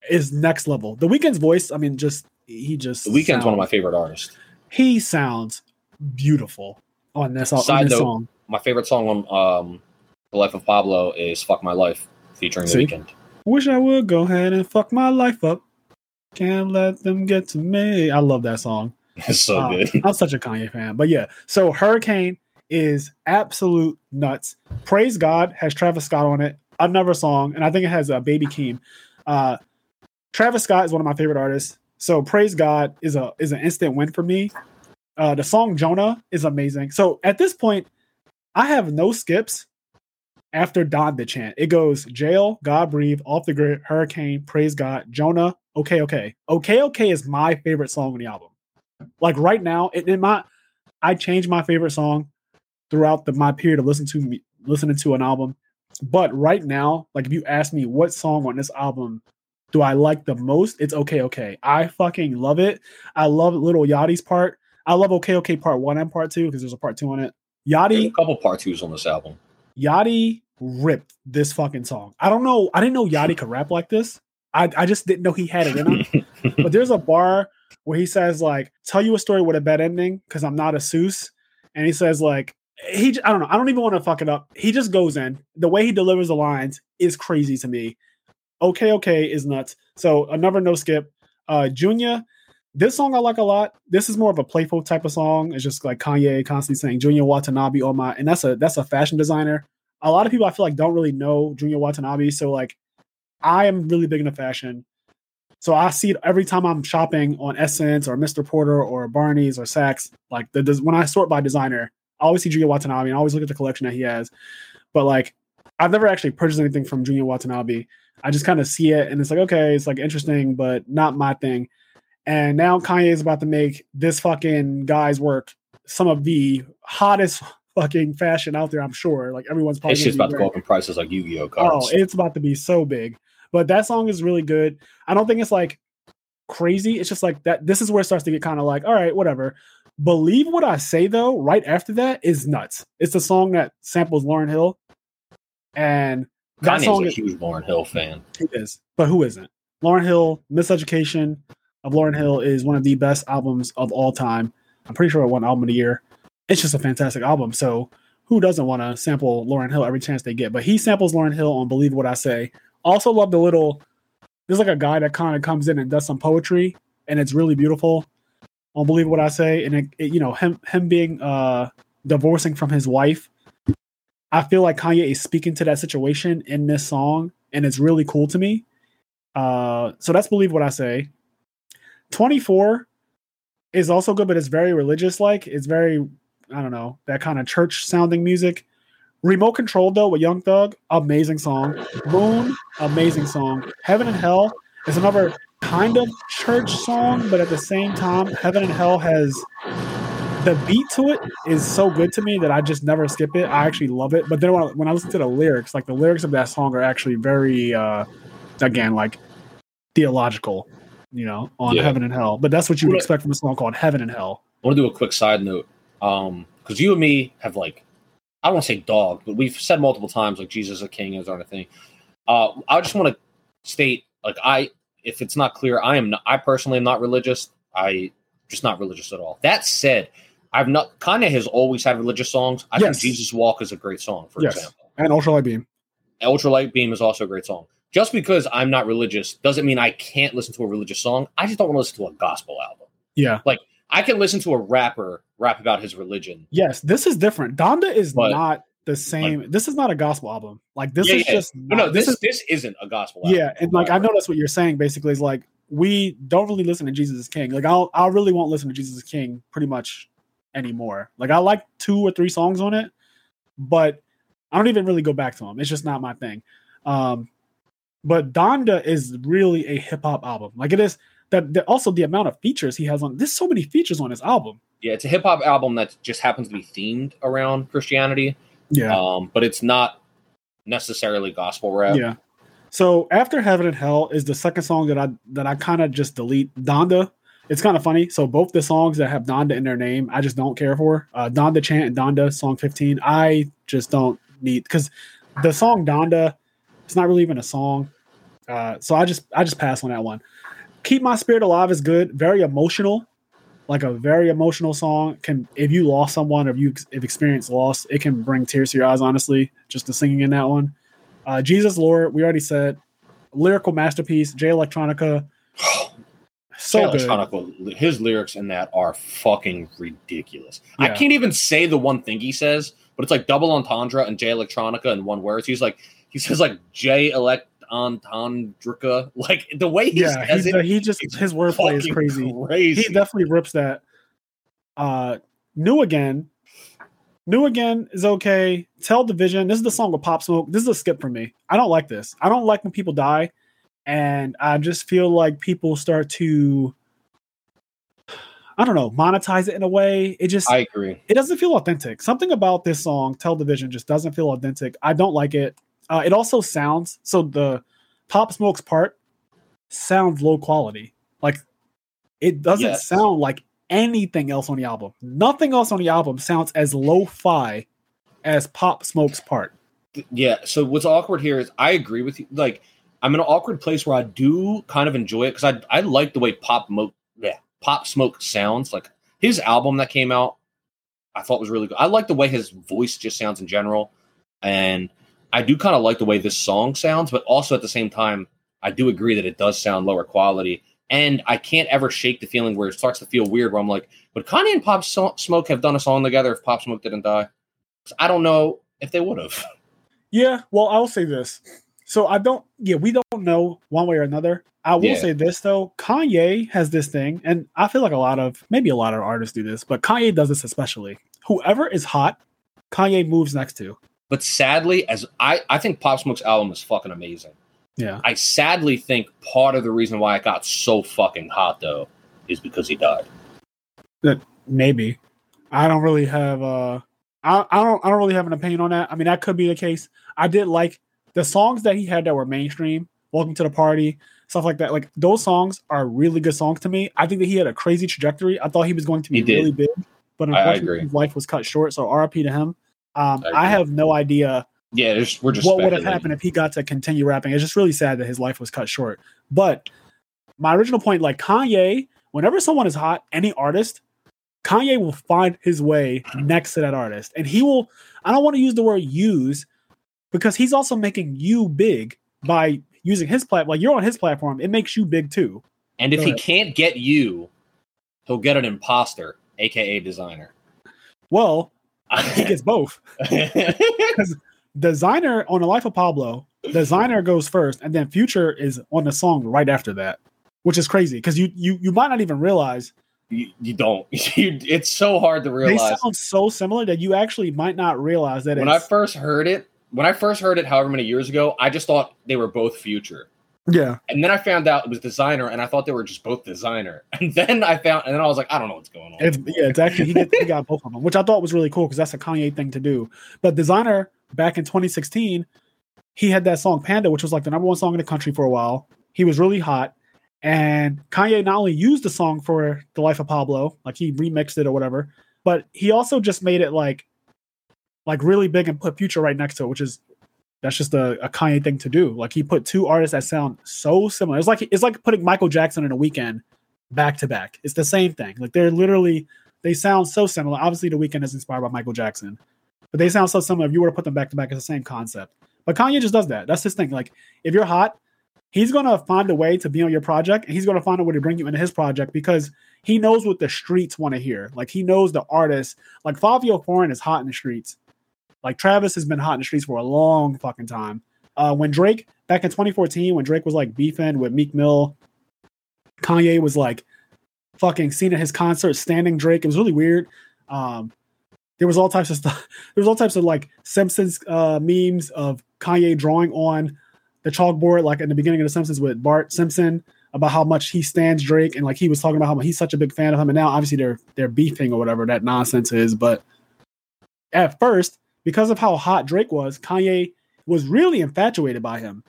is next level. The Weeknd's voice, I mean, just he just The Weeknd's one of my favorite artists. He sounds beautiful on this, on Side this note, song. My favorite song on um, The Life of Pablo is "Fuck My Life" featuring The Weeknd. Wish I would go ahead and fuck my life up. Can't let them get to me. I love that song. It's so Uh, good. I'm such a Kanye fan. But yeah, so Hurricane is absolute nuts. Praise God has Travis Scott on it. Another song, and I think it has a uh, Baby Keem. Uh, Travis Scott is one of my favorite artists. So Praise God is a is an instant win for me. Uh, the song Jonah is amazing. So at this point, I have no skips after Donda chant. It goes jail, God breathe, off the grid, hurricane, praise God, Jonah, okay, okay. Okay, okay is my favorite song on the album. Like right now, it, in my I change my favorite song throughout the my period of listening to me listening to an album. But right now, like if you ask me what song on this album do I like the most, it's okay, okay. I fucking love it. I love Lil Yachty's part. I love okay, okay part one and part two because there's a part two on it. There's a couple part twos on this album. Yachty ripped this fucking song. I don't know. I didn't know Yachty could rap like this. I, I just didn't know he had it in him. but there's a bar where he says like, "Tell you a story with a bad ending because I'm not a Seuss," and he says like, he I don't know. I don't even want to fuck it up. He just goes in. The way he delivers the lines is crazy to me. Okay, okay is nuts. So another no skip. Uh, Junya. This song I like a lot. This is more of a playful type of song. It's just like Kanye constantly saying Junya Watanabe on my, and that's a that's a fashion designer. A lot of people I feel like don't really know Junya Watanabe. So like, I am really big into fashion. So I see it every time I'm shopping on SSENSE or Mr. Porter or Barney's or Saks. Like the, when I sort by designer, I always see Junya Watanabe and I always look at the collection that he has. But like, I've never actually purchased anything from Junya Watanabe. I just kind of see it and it's like, okay, it's like interesting, but not my thing. And now Kanye is about to make this fucking guy's work some of the hottest fucking fashion out there. I'm sure. Like everyone's probably It's just about to go up in prices like Yu-Gi-Oh Oh, it's about to be so big. But that song is really good. I don't think it's like crazy. It's just like that. This is where it starts to get kind of like, all right, whatever. Believe what I say though, right after that is nuts. It's the song that samples Lauryn Hill. And that Kanye's song a is, huge Lauryn Hill fan. he is, but who isn't? Lauryn Hill, Miseducation of Lauryn Hill is one of the best albums of all time. I'm pretty sure it won album of the year. It's just a fantastic album. So who doesn't want to sample Lauryn Hill every chance they get? But he samples Lauryn Hill on Believe What I Say. Also love the little there's like a guy that kind of comes in and does some poetry and it's really beautiful on Believe What I Say. And it, it, you know, him him being uh divorcing from his wife. I feel like Kanye is speaking to that situation in this song, and it's really cool to me. Uh, so that's believe what I say. 24 is also good, but it's very religious like. It's very, I don't know, that kind of church sounding music. Remote Control though with Young Thug, amazing song. Moon, amazing song. Heaven and Hell is another kind of church song, but at the same time, Heaven and Hell has the beat to it is so good to me that I just never skip it. I actually love it. But then when I, when I listen to the lyrics, like the lyrics of that song are actually very, uh, again, like theological, you know, on Yeah. Heaven and Hell. But that's what you would expect from a song called Heaven and Hell. I want to do a quick side note. Um, because you and me have like, I don't want to say dog, but we've said multiple times like Jesus is a king is our thing. Uh, I just want to state like I, if it's not clear, I am not. I personally am not religious. I just not religious at all. That said, I've not. Kanye has always had religious songs. I Yes. think Jesus Walk is a great song, for Yes. example. And Ultralight Beam. Ultralight Beam is also a great song. Just because I'm not religious doesn't mean I can't listen to a religious song. I just don't want to listen to a gospel album. Yeah. I can listen to a rapper rap about his religion. Yes, this is different. Donda is But- not the same. this is not a gospel album. Like this Yeah, is yeah. just No, no, not- this, is this isn't a gospel album. yeah, and like I know that's what you're saying basically is like we don't really listen to Jesus is King. Like I'll I really won't listen to Jesus is King pretty much anymore. Like I like two or three songs on it, but I don't even really go back to them. It's just not my thing. Um but Donda is really a hip hop album. Like it is that that also the amount of features he has on there's so many features on his album. Yeah, it's a hip hop album that just happens to be themed around Christianity. Yeah. Um, but it's not necessarily gospel rap. Yeah. So after Heaven and Hell is the second song that I that I kind of just delete. Donda. It's kind of funny. So both the songs that have Donda in their name, I just don't care for. Uh, Donda chant and Donda song 15. I just don't need because the song Donda, it's not really even a song. Uh, so I just I just pass on that one. Keep My Spirit Alive is good. Very emotional, like a very emotional song. Can if you lost someone or if you if experienced loss, it can bring tears to your eyes. Honestly, just the singing in that one. Uh, Jesus Lord, we already said. Lyrical masterpiece, Jay Electronica. So Jay good. Electronica, his lyrics in that are fucking ridiculous. I can't even say the one thing he says, but it's like double entendre and Jay Electronica in one word. He's like he says like J Elect entendrica. Like the way he Yeah, says he's, it, he just his wordplay is crazy. Crazy. He definitely rips that. Uh, new again. New again is okay. Tell the Vision. This is the song with Pop Smoke. This is a skip for me. I don't like this. I don't like when people die, and I just feel like people start to. I don't know, monetize it in a way. It just I agree. it doesn't feel authentic. Something about this song, Tell the Vision, just doesn't feel authentic. I don't like it. Uh, it also sounds so the Pop Smoke's part sounds low quality. Like it doesn't Yes. sound like anything else on the album. Nothing else on the album sounds as lo-fi as Pop Smoke's part. Yeah. So what's awkward here is I agree with you. Like I'm in an awkward place where I do kind of enjoy it because I I like the way Pop Mo yeah Pop Smoke sounds. Like his album that came out, I thought was really good. I like the way his voice just sounds in general, and I do kind of like the way this song sounds. But also at the same time, I do agree that it does sound lower quality. And I can't ever shake the feeling where it starts to feel weird. Where I'm like, would Kanye and Pop Smoke have done a song together if Pop Smoke didn't die? I don't know if they would have. Yeah, well, I'll say this. So I don't yeah, we don't know one way or another. I will Yeah. say this though, Kanye has this thing, and I feel like a lot of maybe a lot of artists do this, but Kanye does this especially. Whoever is hot, Kanye moves next to. But sadly, as I, I think Pop Smoke's album is fucking amazing. Yeah. I sadly think part of the reason why it got so fucking hot though is because he died. Maybe. I don't really have uh I, I don't I don't really have an opinion on that. I mean that could be the case. I did like the songs that he had that were mainstream, Welcome to the Party, stuff like that. Like those songs are really good songs to me. I think that he had a crazy trajectory. I thought he was going to be really big, but I- I unfortunately agree. his life was cut short. So RIP to him. Um, I I, have no idea Yeah, we're just what would have happened if he got to continue rapping. It's just really sad that his life was cut short. But my original point, like Kanye, whenever someone is hot, any artist, Kanye will find his way next to that artist. And he will, I don't want to use the word use because he's also making you big by using his platform. Like you're on his platform, it makes you big too. And if Go he ahead. can't get you, he'll get an imposter, aka Desiigner. Well, he gets both. Because Desiigner on the life of Pablo, Desiigner goes first, and then future is on the song right after that, which is crazy because you you you might not even realize You, you don't. You, it's so hard to realize. They sound so similar that you actually might not realize that when I first heard it, when I first heard it, however many years ago, I just thought they were both Future. Yeah. And then I found out it was Desiigner, and I thought they were just both Desiigner. And then I found, and then I was like, I don't know what's going on. It's yeah, it's actually he, get, he got both of them, which I thought was really cool because that's a Kanye thing to do. But Desiigner back in 2016, he had that song Panda, which was like the number one song in the country for a while. He was really hot, and Kanye not only used the song for the life of Pablo, like he remixed it or whatever, but he also just made it like like really big and put Future right next to it, which is that's just a, a Kanye thing to do. Like he put two artists that sound so similar. It's like it's like putting Michael Jackson in a Weeknd back to back. It's the same thing. Like they're literally they sound so similar. Obviously, the Weeknd is inspired by Michael Jackson, but they sound so similar. If you were to put them back to back, it's the same concept. But Kanye just does that. That's his thing. Like if you're hot, he's gonna find a way to be on your project, and he's gonna find a way to bring you into his project because he knows what the streets want to hear. Like he knows the artists. Like Fivio Foreign is hot in the streets. Like Travis has been hot in the streets for a long fucking time. Uh, when Drake back in 2014, when Drake was like beefing with Meek Mill, Kanye was like fucking seen at his concert standing Drake. It was really weird. Um, there was all types of stuff. There was all types of like Simpsons uh, memes of Kanye drawing on the chalkboard, like in the beginning of The Simpsons with Bart Simpson about how much he stands Drake, and like he was talking about how he's such a big fan of him. And now, obviously, they're they're beefing or whatever that nonsense is. But at first, because of how hot Drake was, Kanye was really infatuated by him,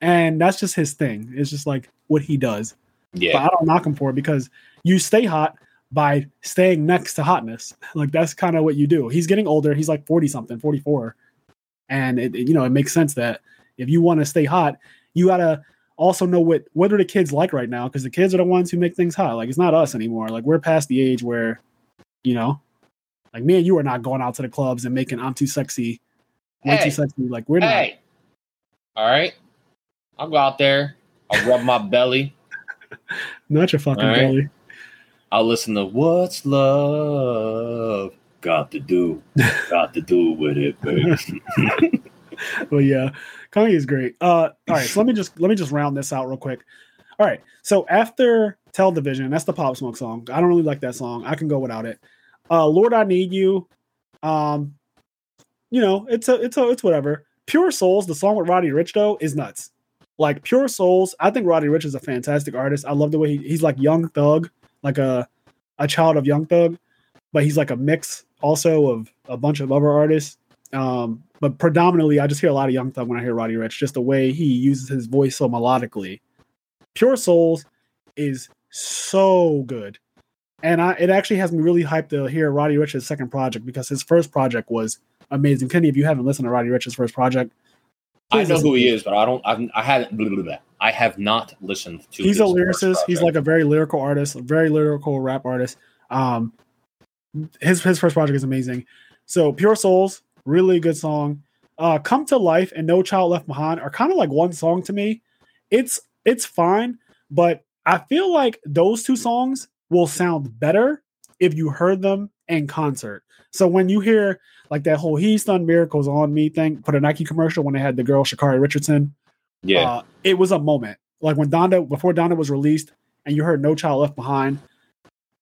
and that's just his thing. It's just like what he does. But yeah. I don't knock him for it because you stay hot by staying next to hotness. Like that's kind of what you do. He's getting older. He's like 40 something, 44. And it, it- you know, it makes sense that if you want to stay hot, you got to also know what what are the kids like right now because the kids are the ones who make things hot. Like it's not us anymore. Like we're past the age where, you know, like me and you are not going out to the clubs and making I'm too sexy, way Hey. too sexy. Like we're not. Hey. All right. I'll go out there. I'll rub my belly. Not your fucking right. belly. I'll listen to What's Love Got to Do. Got to do with it, baby. but yeah, Kanye is great. Uh, all right, so let me just let me just round this out real quick. All right, so after Tell the Vision, that's the Pop Smoke song. I don't really like that song. I can go without it. Uh, Lord, I Need You. Um, you know, it's a it's a it's whatever. Pure Souls, the song with Roddy Ricch though, is nuts. Like Pure Souls, I think Roddy Ricch is a fantastic artist. I love the way he, he's like Young Thug, like a a child of Young Thug, but he's like a mix also of a bunch of other artists. Um, but predominantly, I just hear a lot of Young Thug when I hear Roddy Ricch, just the way he uses his voice so melodically. Pure Souls is so good. And I, it actually has me really hyped to hear Roddy Ricch's second project because his first project was amazing. Kenny, if you haven't listened to Roddy Ricch's first project, I know who he is, but I don't. I've, I haven't. Blah, blah, blah. I have not listened to. He's a lyricist. He's like a very lyrical artist, a very lyrical rap artist. Um, his his first project is amazing. So Pure Souls, really good song. Uh, Come to Life and No Child Left Behind are kind of like one song to me. It's it's fine, but I feel like those two songs will sound better if you heard them in concert. So when you hear like that whole "He's Done Miracles on Me" thing for the Nike commercial when they had the girl Sha'Carri Richardson, yeah. uh, it was a moment. Like when Donda, before Donda was released, and you heard No Child Left Behind,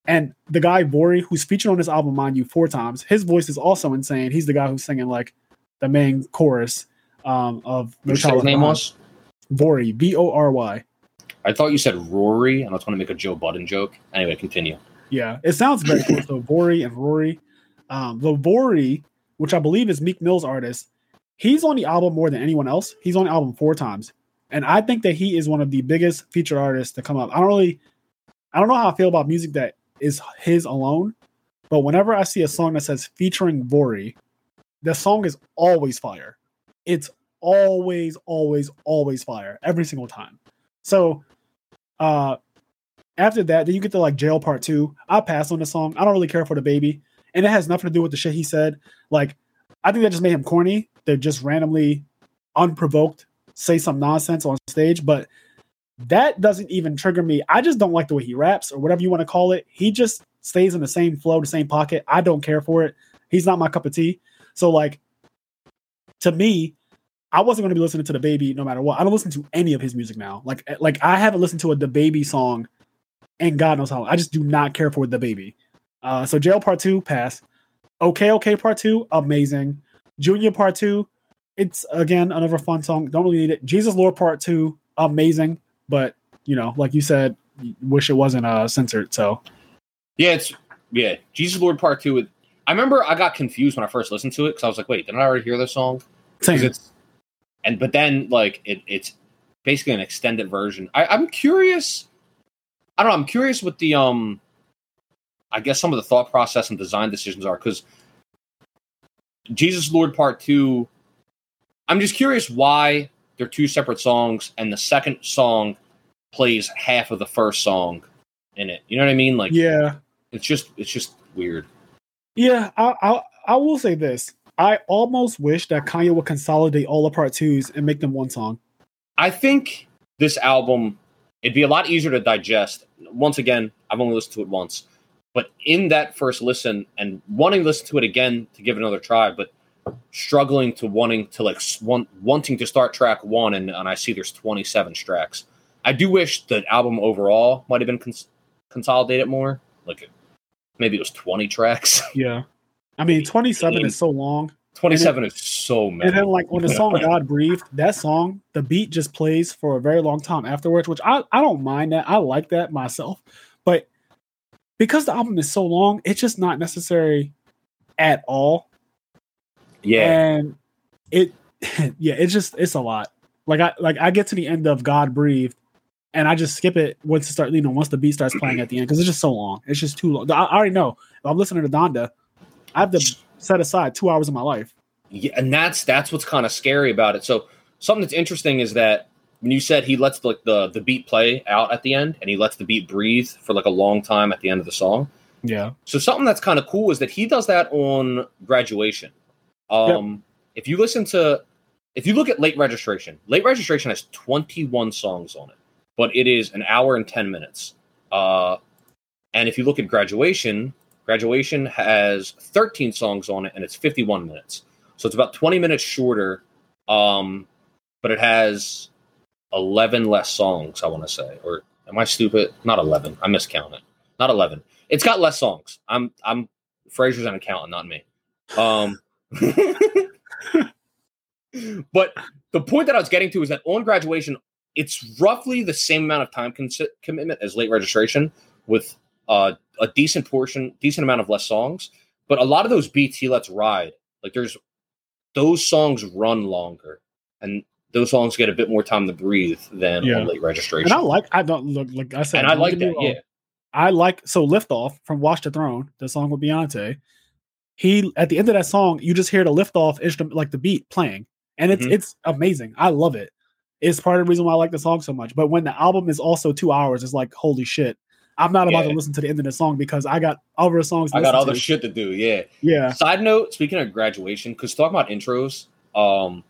and the guy Vory, who's featured on this album, mind you, four times, his voice is also insane. He's the guy who's singing like the main chorus um, of No What did you say Child Left Behind. was? Vory, V O R Y. I thought you said Rory, and I was going to make a Joe Budden joke. Anyway, continue. Yeah, it sounds very cool. So Vory and Rory, um, the Vory, which I believe is Meek Mill's artist, he's on the album more than anyone else. He's on the album four times, and I think that he is one of the biggest featured artists to come up. I don't really, I don't know how I feel about music that is his alone, but whenever I see a song that says featuring Vory, the song is always fire. It's always, always, always fire every single time. So, uh, after that, then you get to like jail part two. I pass on the song. I don't really care for DaBaby, and it has nothing to do with the shit he said. Like, I think that just made him corny. They just randomly, unprovoked, say some nonsense on stage. But that doesn't even trigger me. I just don't like the way he raps or whatever you want to call it. He just stays in the same flow, the same pocket. I don't care for it. He's not my cup of tea. So like, to me, I wasn't going to be listening to DaBaby no matter what. I don't listen to any of his music now. Like, like I haven't listened to a DaBaby song and God knows how long. I just do not care for DaBaby. Uh, so Jail Part Two, pass. Okay, okay, Part Two, amazing. Junya Part Two, it's again another fun song. Don't really need it. Jesus Lord Part Two, amazing, but you know, like you said, wish it wasn't uh censored. So Yeah, it's yeah. Jesus Lord Part Two. With, I remember I got confused when I first listened to it because I was like, wait, didn't I already hear this song? same. it's and but then like it, it's basically an extended version. I, I'm curious. I don't know. I'm curious what the um. I guess some of the thought process and design decisions are because Jesus Lord Part Two. I'm just curious why they're two separate songs and the second song plays half of the first song in it. You know what I mean? Like yeah, it's just it's just weird. yeah. I, I I will say this. I almost wish that Kanye would consolidate all the part twos and make them one song. I think this album it'd be a lot easier to digest. Once again, I've only listened to it once, but in that first listen and wanting to listen to it again to give it another try, but struggling to wanting to like want, wanting to start track one and, and I see there's 27 tracks. I do wish the album overall might have been cons- consolidated more. Like maybe it was 20 tracks. Yeah, I mean, twenty seven is so long. 27 is so many. And then, like when the song "God Breathed," that song, the beat just plays for a very long time afterwards, which I I don't mind that. I like that myself, but because the album is so long, it's just not necessary at all. yeah. And it, yeah, it's just it's a lot. Like I like I get to the end of "God Breathed," and I just skip it once it start. You know, once the beat starts playing at the end because it's just so long. It's just too long. I, I already know. If I'm listening to Donda, I have to set aside two hours of my life. Yeah, and that's that's what's kind of scary about it. So something that's interesting is that when you said he lets like the the beat play out at the end and he lets the beat breathe for like a long time at the end of the song. Yeah. So something that's kind of cool is that he does that on graduation. Um if you listen to if you look at late registration, late registration has 21 songs on it, but it is an hour and 10 minutes. Uh and if you look at graduation, graduation has 13 songs on it and it's 51 minutes. So it's about 20 minutes shorter. Um but it has 11 less songs, I want to say. Or am I stupid? Not 11. I miscounted. Not 11. It's got less songs. I'm I'm Fraser's an accountant, not me. Um but the point that I was getting to is that on graduation, it's roughly the same amount of time commitment as late registration, with uh, a decent portion, decent amount of less songs. But a lot of those beats he lets ride. Like there's those songs run longer, and those songs get a bit more time to breathe than Yeah. late registration. And I like I don't look like I said, and I like that. Yeah, I like so lift off from Watch the Throne, the song with Beyonce. He at the end of that song, you just hear the lift off instrument like the beat playing. And it's Mhm. it's amazing. I love it. It's part of the reason why I like the song so much. But when the album is also two hours, it's like, holy shit. I'm not about Yeah. to listen to the end of the song because I got other songs. To I got other to. shit to do. Yeah. Yeah, Side note: Speaking of graduation, because talking about intros, um,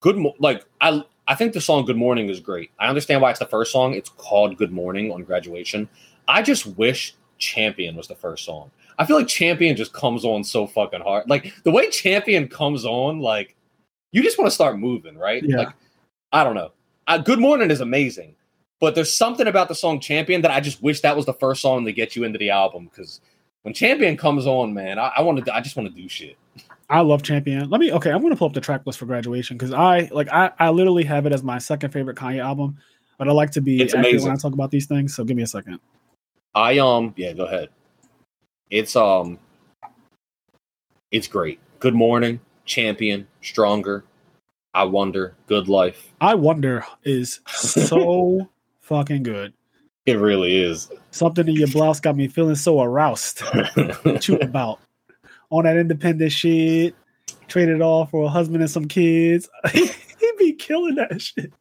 good mo- like I I think the song "Good Morning" is great. I understand why it's the first song. It's called "Good Morning" on graduation. I just wish "Champion" was the first song. I feel like "Champion" just comes on so fucking hard. Like the way "Champion" comes on, like you just want to start moving, right? Yeah. Like I don't know. Uh, "Good Morning" is amazing, but there's something about the song "Champion" that I just wish that was the first song to get you into the album because when Champion comes on, man, I, I want to. I just want to do shit. I love Champion. Let me okay, I'm gonna pull up the track list for graduation because I like I, I literally have it as my second favorite Kanye album. But I like to be It's amazing. when I talk about these things. So give me a second. I um yeah, go ahead. It's um it's great. Good morning, champion, stronger. I wonder, good life. I wonder is so fucking good. It really is. Something in your blouse got me feeling so aroused. What you about? On that independent shit, traded off for a husband and some kids. He'd be killing that shit.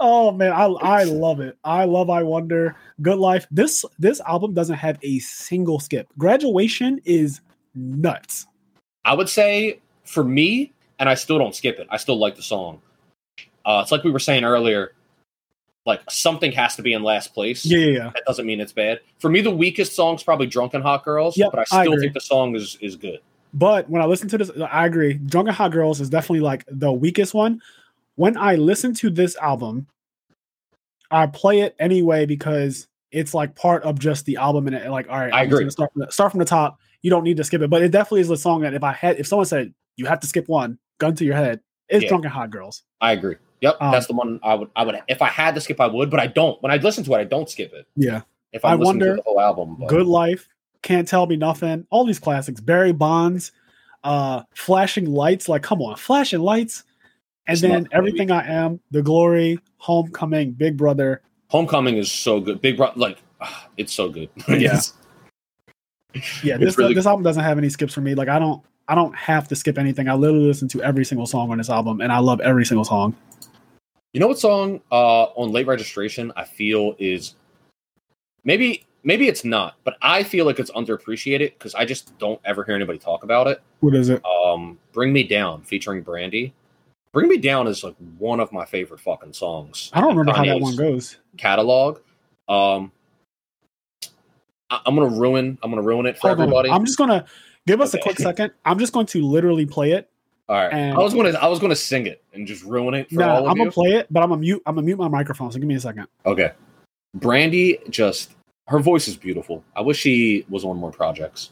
Oh man, I I love it. I love I Wonder. Good Life. This this album doesn't have a single skip. Graduation is nuts. I would say for me, and I still don't skip it. I still like the song. Uh, it's like we were saying earlier. Like something has to be in last place. Yeah, yeah, yeah. That doesn't mean it's bad. For me, the weakest song's probably "Drunken Hot Girls," Yep, but I I still agree. think the song is is good. But when I listen to this, I agree. Drunken Hot Girls is definitely like the weakest one. When I listen to this album, I play it anyway because it's like part of just the album and it, like all right I I'm agree. start from the, start from the top you don't need to skip it but it definitely is a song that if i had if someone said you have to skip one gun to your head it's Yeah. drunken hot girls I agree. Yep, Um, that's the one I would. I would if I had to skip, I would, but I don't. When I listen to it, I don't skip it. yeah If I'm I wonder- to the whole album, but- good life can't tell me nothing all these classics barry bonds uh flashing lights like come on flashing lights and It's then everything i am the glory homecoming big brother Homecoming is so good. Big Brother, like it's so good. Yeah. Yeah this really- this album doesn't have any skips for me like i don't i don't have to skip anything i literally listen to every single song on this album and i love every single song You know what song uh, on late registration I feel is maybe maybe it's not, but I feel like it's underappreciated because I just don't ever hear anybody talk about it. what is it Um, "Bring Me Down" featuring Brandy. "Bring Me Down" is like one of my favorite fucking songs. i don't remember how that one goes Catalog. Um, I- I'm gonna ruin. I'm gonna ruin it for Hold on. everybody. i'm just gonna give us a quick second i'm just going to literally play it All right. and- I was gonna. I was gonna sing it and just ruin it for no all of i'm you. gonna play it but i'm gonna mute i'm gonna mute my microphone so give me a second Okay. Brandy just her voice is beautiful. I wish she was on more projects.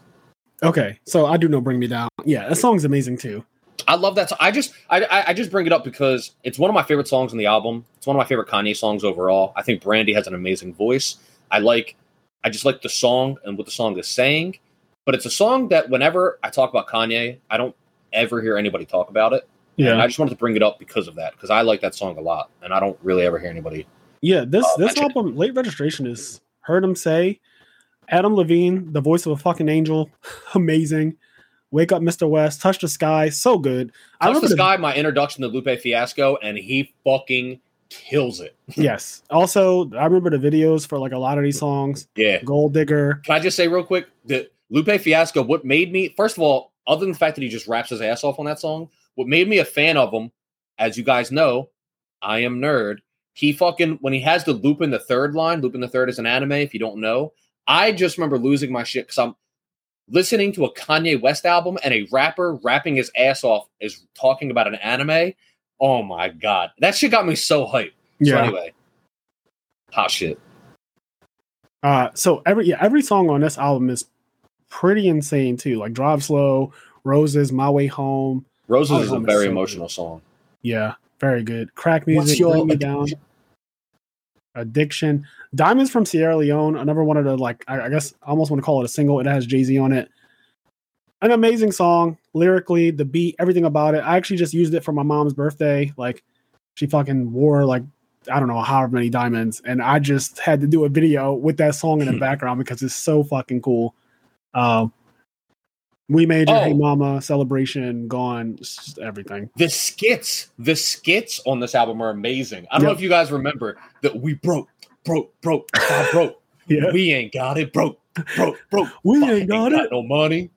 okay so i do know bring me down yeah that song's amazing too I love that. So- I just I, I I just bring it up because it's one of my favorite songs on the album. It's one of my favorite Kanye songs overall. I think Brandy has an amazing voice. I like I just like the song and what the song is saying. But it's a song that whenever I talk about Kanye, I don't ever hear anybody talk about it. And I just wanted to bring it up because of that because I like that song a lot, and I don't really ever hear anybody. Yeah, this Uh, this mention it. album, late registration, is Heard 'Em Say, Adam Levine, the voice of a fucking angel, amazing. Wake up, Mr. West, touch the sky, so good. I Touch the remember the- Sky, my introduction to Lupe Fiasco, and he fucking kills it. yes. Also, I remember the videos for like a lot of these songs. Yeah. Gold Digger. Can I just say real quick that Lupe Fiasco, what made me, first of all, other than the fact that he just raps his ass off on that song, what made me a fan of him, as you guys know, I am nerd. He fucking, when he has the Lupin the Third line, Lupin the Third is an anime, if you don't know, I just remember losing my shit because I'm listening to a Kanye West album and a rapper rapping his ass off is talking about an anime. Oh my God. That shit got me so hyped. So Yeah. anyway, hot shit. Uh, so every yeah, every song on this album is pretty insane too. Like Drive Slow, Roses, My Way Home. Roses is a it's very so emotional song. Yeah, very good. Crack What's music, your bring me down. Addiction, Diamonds from Sierra Leone. Another one of the like, I, I guess I almost want to call it a single. It has Jay Z on it. An amazing song, lyrically, the beat, everything about it. I actually just used it for my mom's birthday. Like, she fucking wore like I don't know however many diamonds, and I just had to do a video with that song in the background because it's so fucking cool. Um, we made your Oh. Hey Mama celebration, gone, everything. The skits, the skits on this album are amazing. I don't know if you guys remember that we broke, broke, broke, broke. Yeah, We ain't got it, broke, broke, broke. we Fuck, ain't got it. no money,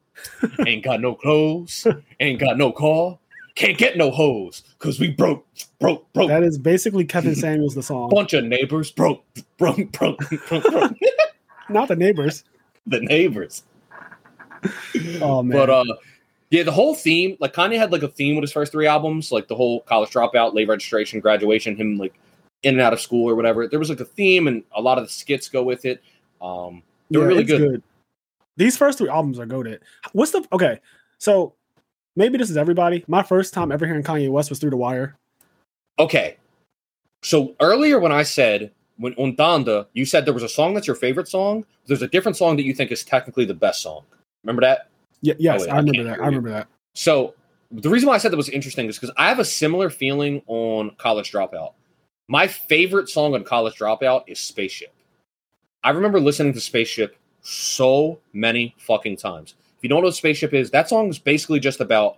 ain't got no clothes, ain't got no car, can't get no hoes because we broke, broke, broke. That is basically Kevin Samuels the song, Bunch of neighbors broke, broke, broke, broke, broke. not the neighbors. the neighbors. Oh man, But uh yeah, the whole theme, like Kanye had like a theme with his first three albums, like the whole college dropout, late registration, graduation, him like in and out of school or whatever. There was like a theme and a lot of the skits go with it. Um they were really it's good. These first three albums are goaded. What's the okay? So maybe this is everybody. My first time ever hearing Kanye West was through the wire. Okay. So earlier when I said when on Donda, you said there was a song that's your favorite song. There's a different song that you think is technically the best song. Remember that? Y- yes, Oh, wait, I I remember that. I remember that. So the reason why I said that was interesting is because I have a similar feeling on College Dropout. My favorite song on College Dropout is Spaceship. I remember listening to Spaceship so many fucking times. If you don't know what Spaceship is, that song is basically just about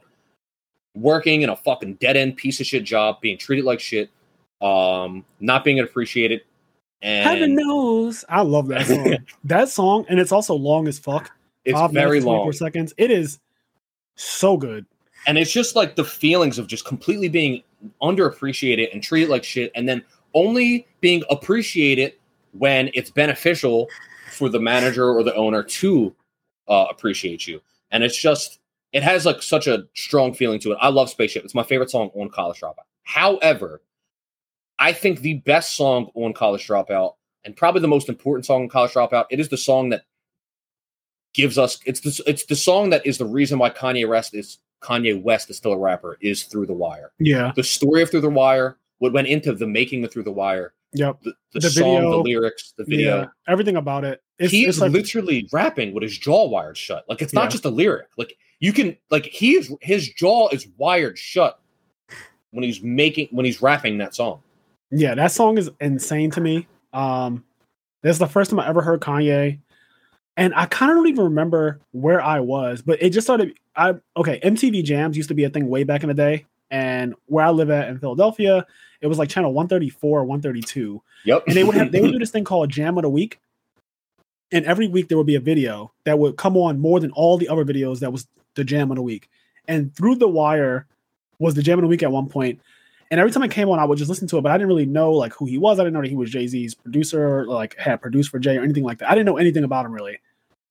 working in a fucking dead end piece of shit job, being treated like shit, um, not being appreciated, Heaven knows. I love that song. that song, and it's also long as fuck. It's Five very minutes, 24 long. seconds. It is so good. and it's just like the feelings of just completely being underappreciated and treated like shit and then only being appreciated when it's beneficial for the manager or the owner to uh, appreciate you and it's just it has like such a strong feeling to it i love spaceship it's my favorite song on college dropout however i think the best song on college dropout and probably the most important song in College Dropout. It is the song that gives us it's the it's the song that is the reason why Kanye West is Kanye West is still a rapper is Through the Wire. Yeah. The story of Through the Wire, what went into the making of Through the Wire, Yep. the, the, The song, video. the lyrics, the video. Yeah. Everything about it. It's, he it's is like literally rapping with his jaw wired shut. Like it's not Yeah. just a lyric. Like you can like he's his jaw is wired shut when he's making when he's rapping that song. yeah, that song is insane to me. Um, this is the first time I ever heard Kanye, and I kind of don't even remember where I was, but it just started. I okay, MTV Jams used to be a thing way back in the day, and where I live at in Philadelphia, it was like channel one thirty four or one thirty two, Yep. and they would have they would do this thing called Jam of the Week, and every week there would be a video that would come on more than all the other videos that was the Jam of the Week, and Through the Wire was the Jam of the Week at one point. And every time I came on, I would just listen to it, but I didn't really know like who he was. I didn't know that he was Jay Z's producer, or like had produced for Jay or anything like that. I didn't know anything about him really.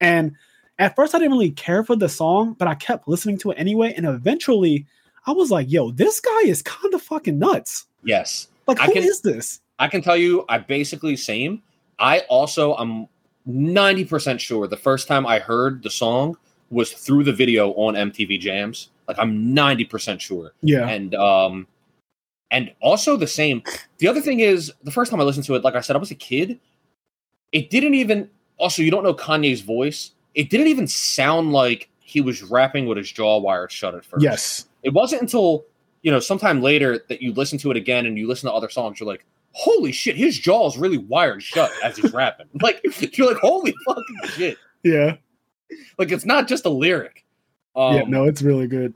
And at first, I didn't really care for the song, but I kept listening to it anyway. And eventually, I was like, "Yo, this guy is kind of fucking nuts. yes. Like, I who is can- this?" I can tell you, I basically same. I also I'm 90% sure the first time I heard the song was through the video on MTV Jams. Like I'm 90% sure. Yeah, And um and also the same. The other thing is the first time I listened to it, like I said, I was a kid. It didn't even also you don't know Kanye's voice. It didn't even sound like he was rapping with his jaw wired shut at first. yes, It wasn't until, you know, sometime later that you listen to it again and you listen to other songs, you're like, holy shit, his jaw is really wired shut as he's rapping. Like you're like, holy fucking shit. yeah, Like it's not just a lyric. Um, yeah. No, it's really good.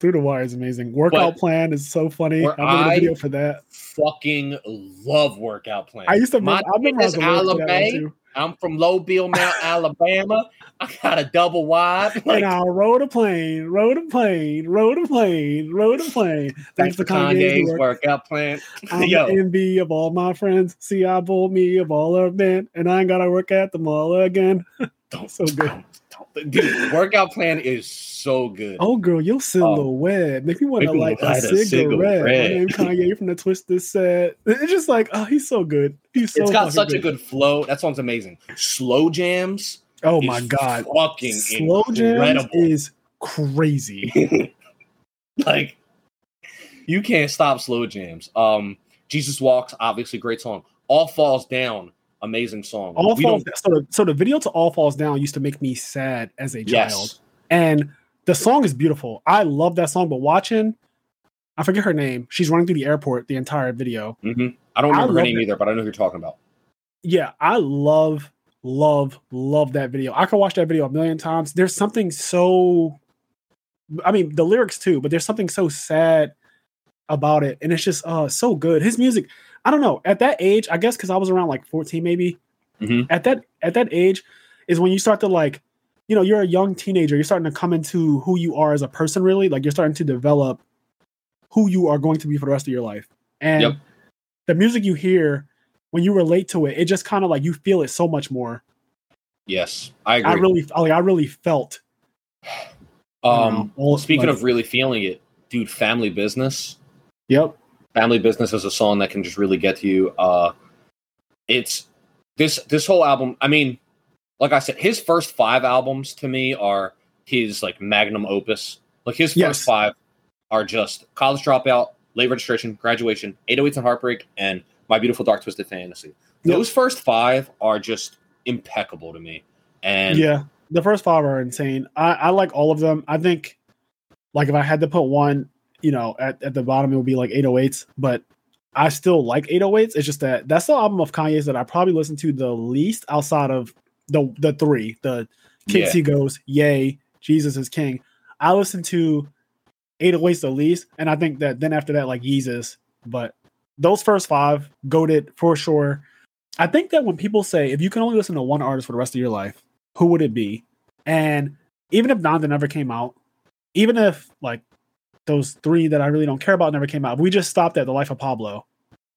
Through the Wire is amazing. Workout plan is so funny. I made a video for that. fucking love workout plan. I used to. My I remember is the lyrics for that one, Alabama. I'm from Lowville, Mount Alabama. I got a double wide. Like, and I rode a plane, rode a plane, rode a plane, rode a plane. thanks for Kanye's work. workout plan. I'm Yo, the envy of all my friends. See, I pulled me a baller man, and I ain't gotta work at the mall again. don't, so good. don't- dude, workout plan is so good. Oh, girl, your silhouette make me want to light a a cigarette. My cigarette. name Kanye from the Twisted Set. It's just like, oh, he's so good. He's so. it's got such a good flow. That song's amazing. Slow jams. Oh my god, fucking slow jams is crazy. like you can't stop slow jams. Um, Jesus walks, obviously great song. All falls down, amazing song. All We falls so the, so the video to All Falls Down used to make me sad as a child. And the song is beautiful. I love that song, but watching, I forget her name. She's running through the airport the entire video. hmm I don't I remember her name it. either, but I know who you're talking about. Yeah, I love, love, love that video. I could watch that video a million times. There's something so, I mean, the lyrics too, but there's something so sad about it. And it's just uh so good. His music, I don't know. At that age, I guess because I was around like 14, maybe. Mhm. At that at that age is when you start to like, you know, you're a young teenager. You're starting to come into who you are as a person, really. Like you're starting to develop who you are going to be for the rest of your life. And Yep. the music you hear when you relate to it, it just kind of like you feel it so much more. Yes, I agree. I really, like, I really felt. you um, know, all- speaking like- of really feeling it, dude, Family Business. yep, Family Business is a song that can just really get to you. Uh, it's this this whole album. I mean, like I said, his first five albums to me are his like magnum opus. Like his first Yes. five are just College Dropout, Late Registration, Graduation, 808s and Heartbreak, and My Beautiful Dark Twisted Fantasy. Yep. Those first five are just impeccable to me. And yeah. The first five are insane. I, I like all of them. I think, like, if I had to put one, you know, at, at the bottom, it would be like 808s. But I still like 808s. It's just that that's the album of Kanye's that I probably listen to the least outside of the the three. The Kids Yeah. See Ghosts, Ye, Jesus is King. I listen to 808s the least, and I think that then after that, like Yeezus. But those first five, goaded for sure. I think that when people say if you can only listen to one artist for the rest of your life, who would it be? And even if Donda never came out, even if like those three that I really don't care about never came out, we just stopped at the life of Pablo,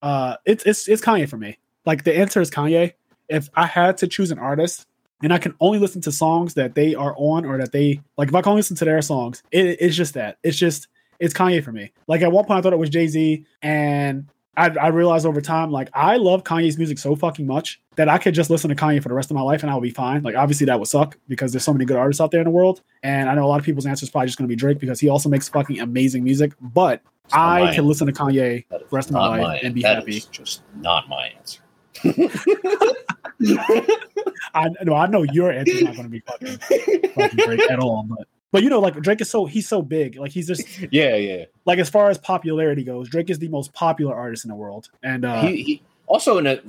uh, it's it's it's Kanye for me. Like the answer is Kanye. If I had to choose an artist and I can only listen to songs that they are on or that they like, if I can only listen to their songs, it, it's just that. It's just it's Kanye for me. Like at one point I thought it was Jay Z, and I, I realized over time, like I love Kanye's music so fucking much that I could just listen to Kanye for the rest of my life and I will be fine. Like obviously that would suck because there's so many good artists out there in the world, and I know a lot of people's answer is probably just going to be Drake because he also makes fucking amazing music. But It's I my can listen to Kanye That is the rest of my life my- and be that happy. is just not my answer. I know I know your answer's not going to be fucking, fucking Drake at all, but but you know like Drake is so he's so big, like he's just yeah, yeah. like as far as popularity goes, Drake is the most popular artist in the world, and uh, he, he also in a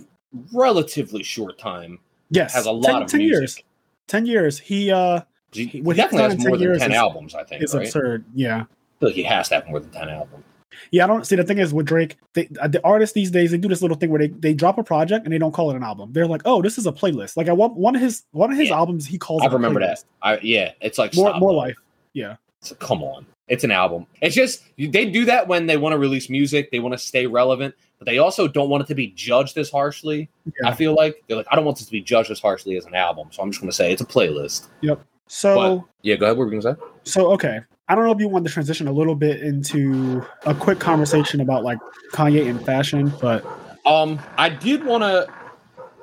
relatively short time yes, has a lot 10, of 10 music. years. Ten years, he uh He, he definitely has more than ten is- albums. I think. it's right? absurd. Yeah, I feel like he has to have more than ten albums. Yeah. I don't see the thing is with Drake, they, uh, the artists these days they do this little thing where they they drop a project and they don't call it an album. They're like, oh, this is a playlist. Like I want one of his one of his Yeah. albums he calls. I remember that. I yeah, it's like More more life. Yeah, It's like, come on, it's an album. It's just they do that when they want to release music. They want to stay relevant, but they also don't want it to be judged as harshly. Yeah. I feel like they're like, I don't want this to be judged as harshly as an album, so I'm just going to say it's a playlist. Yep. So. Yeah, go ahead. What were we going to say? So okay, I don't know if you want to transition a little bit into a quick conversation about like Kanye and fashion, but Um, I did want to.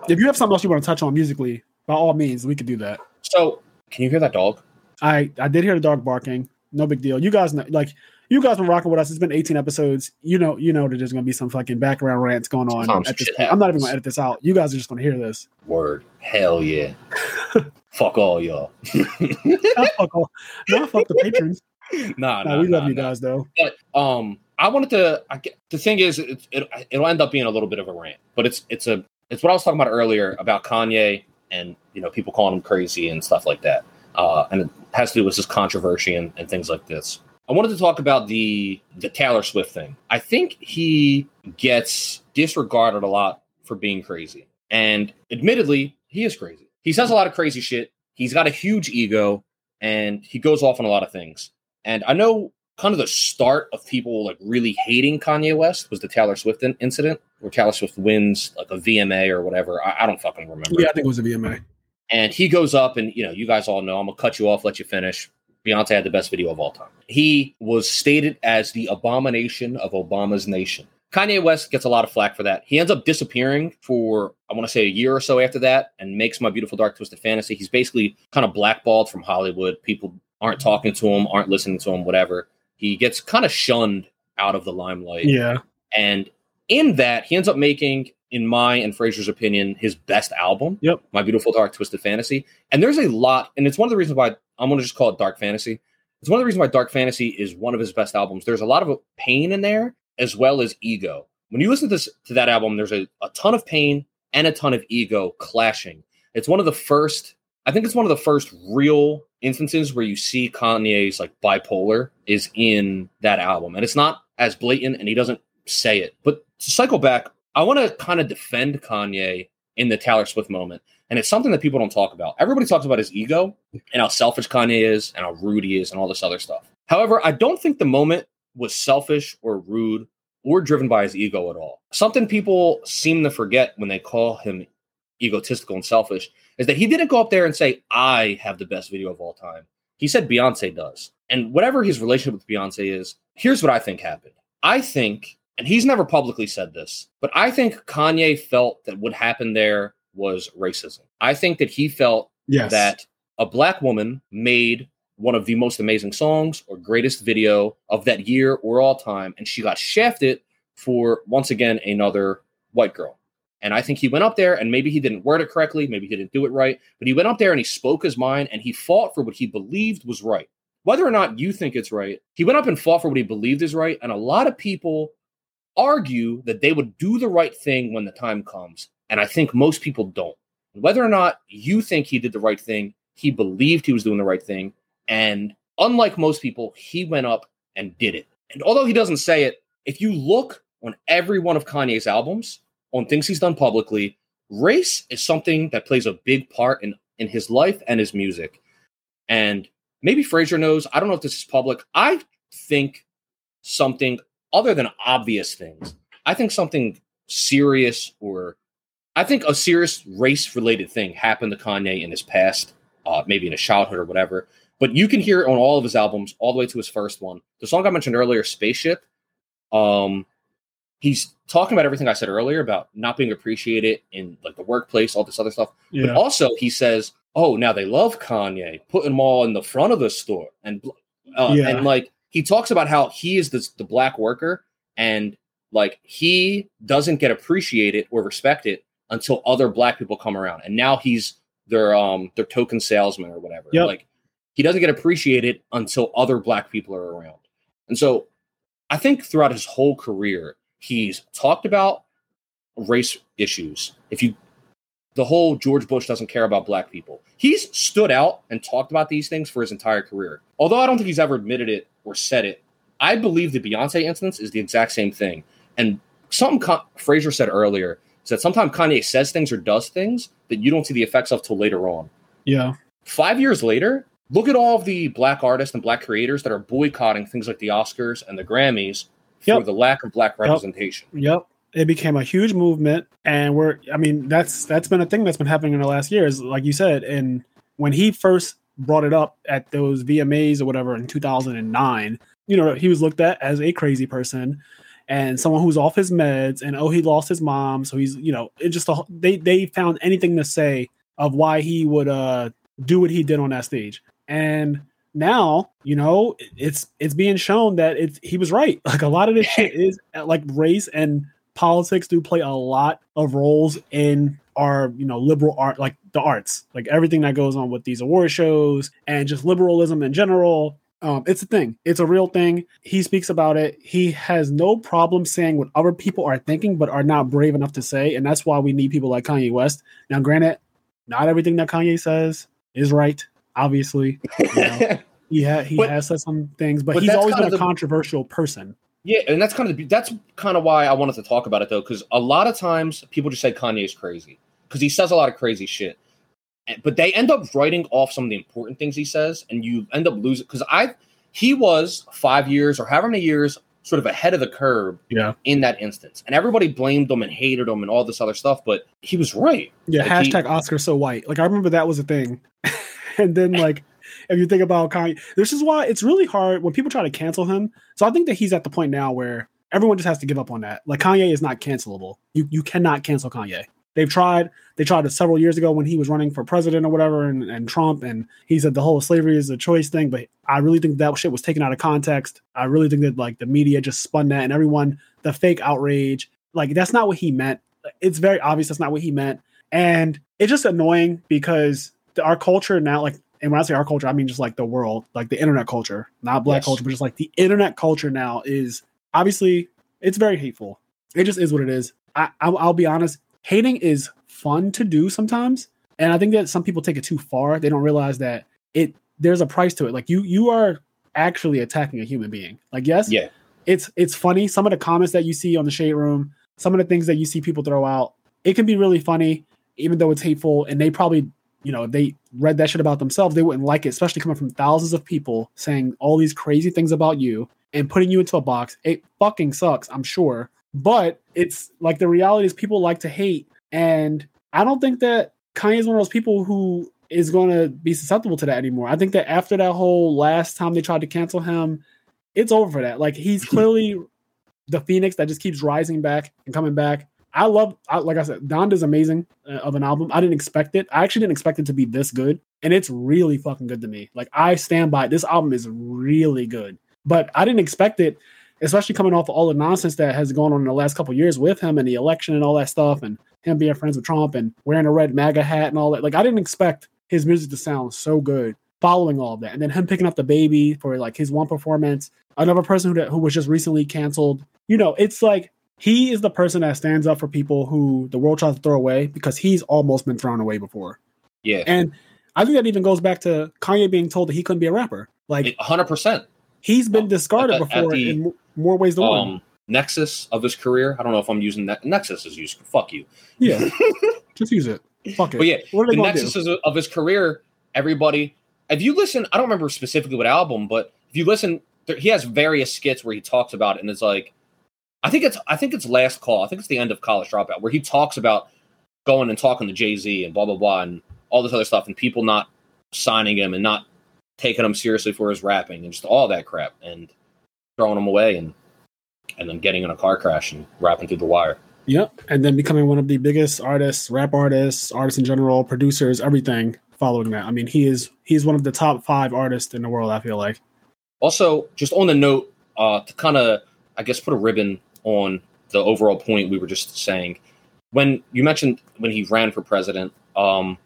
if you have something else you want to touch on musically, by all means, we could do that. So, can you hear that dog? I I did hear the dog barking. No big deal. You guys know, like you guys been rocking with us. It's been 18 episodes. You know, you know that there's gonna be some fucking background rants going on Sometimes at this point. I'm not even gonna edit this out. You guys are just gonna hear this. Word. Hell yeah. Fuck all y'all. Fuck, all, nah, fuck the patrons. Nah, Nah, nah, we love nah, you nah. guys though. But um, I wanted to. I get, the thing is, it, it, it'll end up being a little bit of a rant, but it's it's a it's what I was talking about earlier about Kanye and you know people calling him crazy and stuff like that. Uh, and it has to do with this controversy and, and things like this. I wanted to talk about the the Taylor Swift thing. I think he gets disregarded a lot for being crazy, and admittedly, he is crazy. He says a lot of crazy shit. He's got a huge ego, and he goes off on a lot of things. And I know kind of the start of people like really hating Kanye West was the Taylor Swift in- incident where Taylor Swift wins like a VMA or whatever. I, I don't fucking remember. Yeah, I think it was a VMA. And he goes up and you know, you guys all know I'm gonna cut you off, let you finish. Beyonce had the best video of all time. He was stated as the abomination of Obama's nation. Kanye West gets a lot of flack for that. He ends up disappearing for, I want to say, a year or so after that and makes My Beautiful Dark Twisted Fantasy. He's basically kind of blackballed from Hollywood. People aren't talking to him, aren't listening to him, whatever. He gets kind of shunned out of the limelight. Yeah, And in that, he ends up making, in my and Fraser's opinion, his best album. Yep. My Beautiful Dark Twisted Fantasy. And there's a lot, and it's one of the reasons why I'm going to just call it Dark Fantasy. It's one of the reasons why Dark Fantasy is one of his best albums. There's a lot of pain in there as well as ego. When you listen to this to that album, there's a, a ton of pain and a ton of ego clashing. It's one of the first, I think it's one of the first real instances where you see Kanye's like bipolar is in that album. And it's not as blatant and he doesn't say it. But to cycle back, I want to kind of defend Kanye in the Taylor Swift moment. And it's something that people don't talk about. Everybody talks about his ego and how selfish Kanye is and how rude he is and all this other stuff. However, I don't think the moment was selfish or rude or driven by his ego at all. Something people seem to forget when they call him egotistical and selfish is that he didn't go up there and say, I have the best video of all time. He said Beyonce does. And whatever his relationship with Beyonce is, here's what I think happened. I think, and he's never publicly said this, but I think Kanye felt that what happened there was racism. I think that he felt yes. that a black woman made one of the most amazing songs or greatest video of that year or all time, and she got shafted for once again another white girl. And I think he went up there and maybe he didn't word it correctly, maybe he didn't do it right, but he went up there and he spoke his mind and he fought for what he believed was right. Whether or not you think it's right, he went up and fought for what he believed is right. And a lot of people argue that they would do the right thing when the time comes. And I think most people don't. Whether or not you think he did the right thing, he believed he was doing the right thing. And unlike most people, he went up and did it. And although he doesn't say it, if you look on every one of Kanye's albums, on things he's done publicly, race is something that plays a big part in, in his life and his music. And maybe Fraser knows. I don't know if this is public. I think something other than obvious things. I think something serious or I think a serious race related thing happened to Kanye in his past, uh, maybe in his childhood or whatever. But you can hear it on all of his albums, all the way to his first one. The song I mentioned earlier, Spaceship, um, he's talking about everything I said earlier about not being appreciated in like the workplace, all this other stuff. But also he says, "Oh, now they love Kanye, putting them all in the front of the store." And uh, Yeah. and like he talks about how he is the, the black worker and like he doesn't get appreciated or respected until other black people come around. And now he's their um their token salesman or whatever. Yep. Like he doesn't get appreciated until other black people are around. And so I think throughout his whole career, he's talked about race issues. If you the whole George Bush doesn't care about black people. He's stood out and talked about these things for his entire career. Although I don't think he's ever admitted it or said it, I believe the Beyonce instance is the exact same thing. And something Con- Fraser said earlier is that sometimes Kanye says things or does things that you don't see the effects of till later on. Yeah. Five years later, look at all of the black artists and black creators that are boycotting things like the Oscars and the Grammys for Yep. the lack of black representation. Yep. It became a huge movement, and we're. I mean, that's that's been a thing that's been happening in the last years, like you said. And when he first brought it up at those VMAs or whatever in 2009, you know, he was looked at as a crazy person and someone who's off his meds, and oh, he lost his mom, so he's, you know, it just a, they they found anything to say of why he would uh do what he did on that stage, and now you know it's it's being shown that it's he was right. Like a lot of this shit is uh, like race and politics do play a lot of roles in our you know liberal art like the arts. Like everything that goes on with these award shows and just liberalism in general um, it's a thing. It's a real thing. He speaks about it. He has no problem saying what other people are thinking but are not brave enough to say and that's why we need people like kanye west. Now granted not everything that kanye says is right obviously you know, he, ha- he But- has said some things but, but he's always been a the- controversial person Yeah, and that's kind of the, that's kind of why I wanted to talk about it though, because a lot of times people just say Kanye's crazy because he says a lot of crazy shit, but they end up writing off some of the important things he says, and you end up losing. Because I he was five years or however many years sort of ahead of the curve yeah in that instance, and everybody blamed him and hated him and all this other stuff, but he was right. Yeah, Like, he- hashtag Oscar so white. Like I remember that was a thing. and then like if you think about Kanye, this is why it's really hard when people try to cancel him. So I think that he's at the point now where everyone just has to give up on that. Like Kanye is not cancelable. You you cannot cancel Kanye. They've tried. They tried it several years ago when he was running for president or whatever, and, and Trump, and he said the whole slavery is a choice thing. But I really think that shit was taken out of context. I really think that like the media just spun that, and everyone the fake outrage. Like that's not what he meant. It's very obvious that's not what he meant, and it's just annoying because the, our culture now, like, and when I say our culture, I mean just like the world, like the internet culture, not black Yes. culture, but just like the internet culture now is obviously it's very hateful. It just is what it is. I, I'll, I'll be honest. Hating is fun to do sometimes, and I think that some people take it too far. They don't realize that it there's a price to it. Like you you are actually attacking a human being. Like yes, Yeah, it's it's funny. Some of the comments that you see on the shade room, some of the things that you see people throw out, it can be really funny, even though it's hateful. And they probably, you know, they read that shit about themselves, they wouldn't like it, especially coming from thousands of people saying all these crazy things about you and putting you into a box. It fucking sucks, I'm sure. But it's like the reality is people like to hate. And I don't think that Kanye is one of those people who is going to be susceptible to that anymore. I think that after that whole last time they tried to cancel him, it's over for that. Like he's clearly the phoenix that just keeps rising back and coming back. I love, I, like I said, Donda's amazing uh, of an album. I didn't expect it. I actually didn't expect it to be this good, and it's really fucking good to me. Like I stand by it. This album is really good, but I didn't expect it, especially coming off of all the nonsense that has gone on in the last couple years with him and the election and all that stuff, and him being friends with Trump and wearing a red MAGA hat and all that. Like I didn't expect his music to sound so good following all that, and then him picking up DaBaby for like his one performance. Another person who who was just recently canceled. You know, it's like he is the person that stands up for people who the world tries to throw away because he's almost been thrown away before. yeah, And I think that even goes back to Kanye being told that he couldn't be a rapper. Like hundred percent. he's been Well, discarded at the- at before the, in more ways than one. Um, nexus of his career. I don't know if I'm using that. Nexus is used. Fuck you. Yeah, just use it. Fuck it. But yeah, what are the nexus do? of, of his career, everybody. If you listen, I don't remember specifically what album, but if you listen, there, he has various skits where he talks about it, and it's like, I think it's, I think it's Last Call. I think it's the end of College Dropout, where he talks about going and talking to Jay Z and blah blah blah and all this other stuff, and people not signing him and not taking him seriously for his rapping and just all that crap and throwing him away and and then getting in a car crash and rapping through the wire. Yep, and then becoming one of the biggest artists, rap artists, artists in general, producers, everything. Following that, I mean, he is he's one of the top five artists in the world. I feel like. Also, just on the note, uh, to kind of, I guess, put a ribbon on the overall point we were just saying. When you mentioned when he ran for president, um,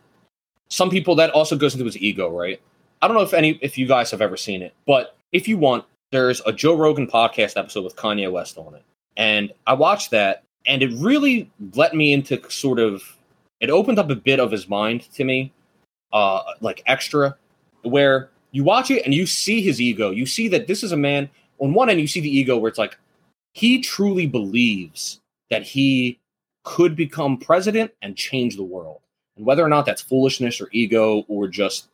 some people that also goes into his ego, right? I don't know if any if you guys have ever seen it, but if you want, there's a Joe Rogan podcast episode with Kanye West on it, and I watched that, and it really let me into sort of it opened up a bit of his mind to me, uh, like extra, where you watch it and you see his ego. You see that this is a man. On one end, you see the ego where it's like he truly believes that he could become president and change the world. And whether or not that's foolishness or ego or just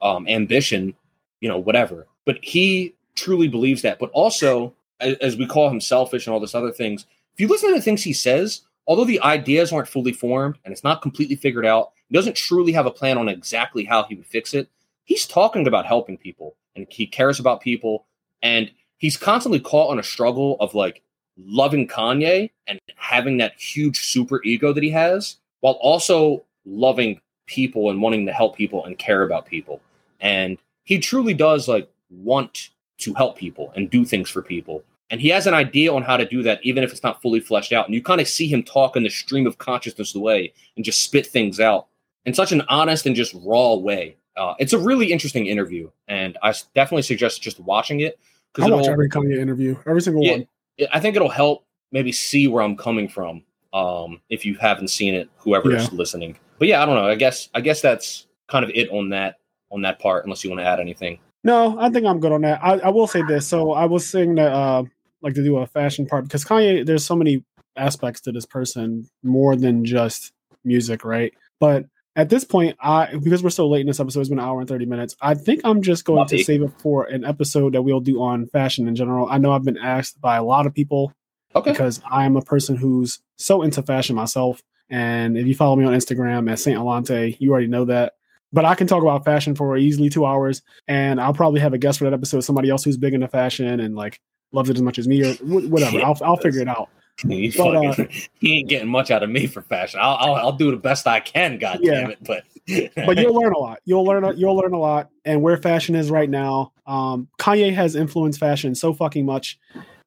um, ambition, you know, whatever. But he truly believes that. But also, as, as we call him selfish and all this other things, if you listen to the things he says, although the ideas aren't fully formed and it's not completely figured out, he doesn't truly have a plan on exactly how he would fix it. He's talking about helping people and he cares about people. And he's constantly caught on a struggle of like loving Kanye and having that huge super ego that he has, while also loving people and wanting to help people and care about people. And he truly does like want to help people and do things for people. And he has an idea on how to do that, even if it's not fully fleshed out. And you kind of see him talk in the stream of consciousness way and just spit things out in such an honest and just raw way. Uh, it's a really interesting interview, and I definitely suggest just watching it. I watch every Kanye interview, every single yeah, one. I think it'll help maybe see where I'm coming from. Um, if you haven't seen it, whoever's yeah. listening. But yeah, I don't know. I guess I guess that's kind of it on that on that part. Unless you want to add anything. No, I think I'm good on that. I, I will say this. So I was saying that uh, like to do a fashion part because Kanye, there's so many aspects to this person more than just music, right? But at this point, I because we're so late in this episode, it's been an hour and 30 minutes. I think I'm just going to save it for an episode that we'll do on fashion in general. I know I've been asked by a lot of people okay. because I am a person who's so into fashion myself. And if you follow me on Instagram at Saint Alante, you already know that. But I can talk about fashion for easily two hours, and I'll probably have a guest for that episode, somebody else who's big into fashion and like loves it as much as me or whatever. I'll I'll figure it out. He, but, uh, he ain't getting much out of me for fashion. I'll, I'll, I'll do the best I can. God yeah. damn it! But but you'll learn a lot. You'll learn you'll learn a lot. And where fashion is right now, um, Kanye has influenced fashion so fucking much,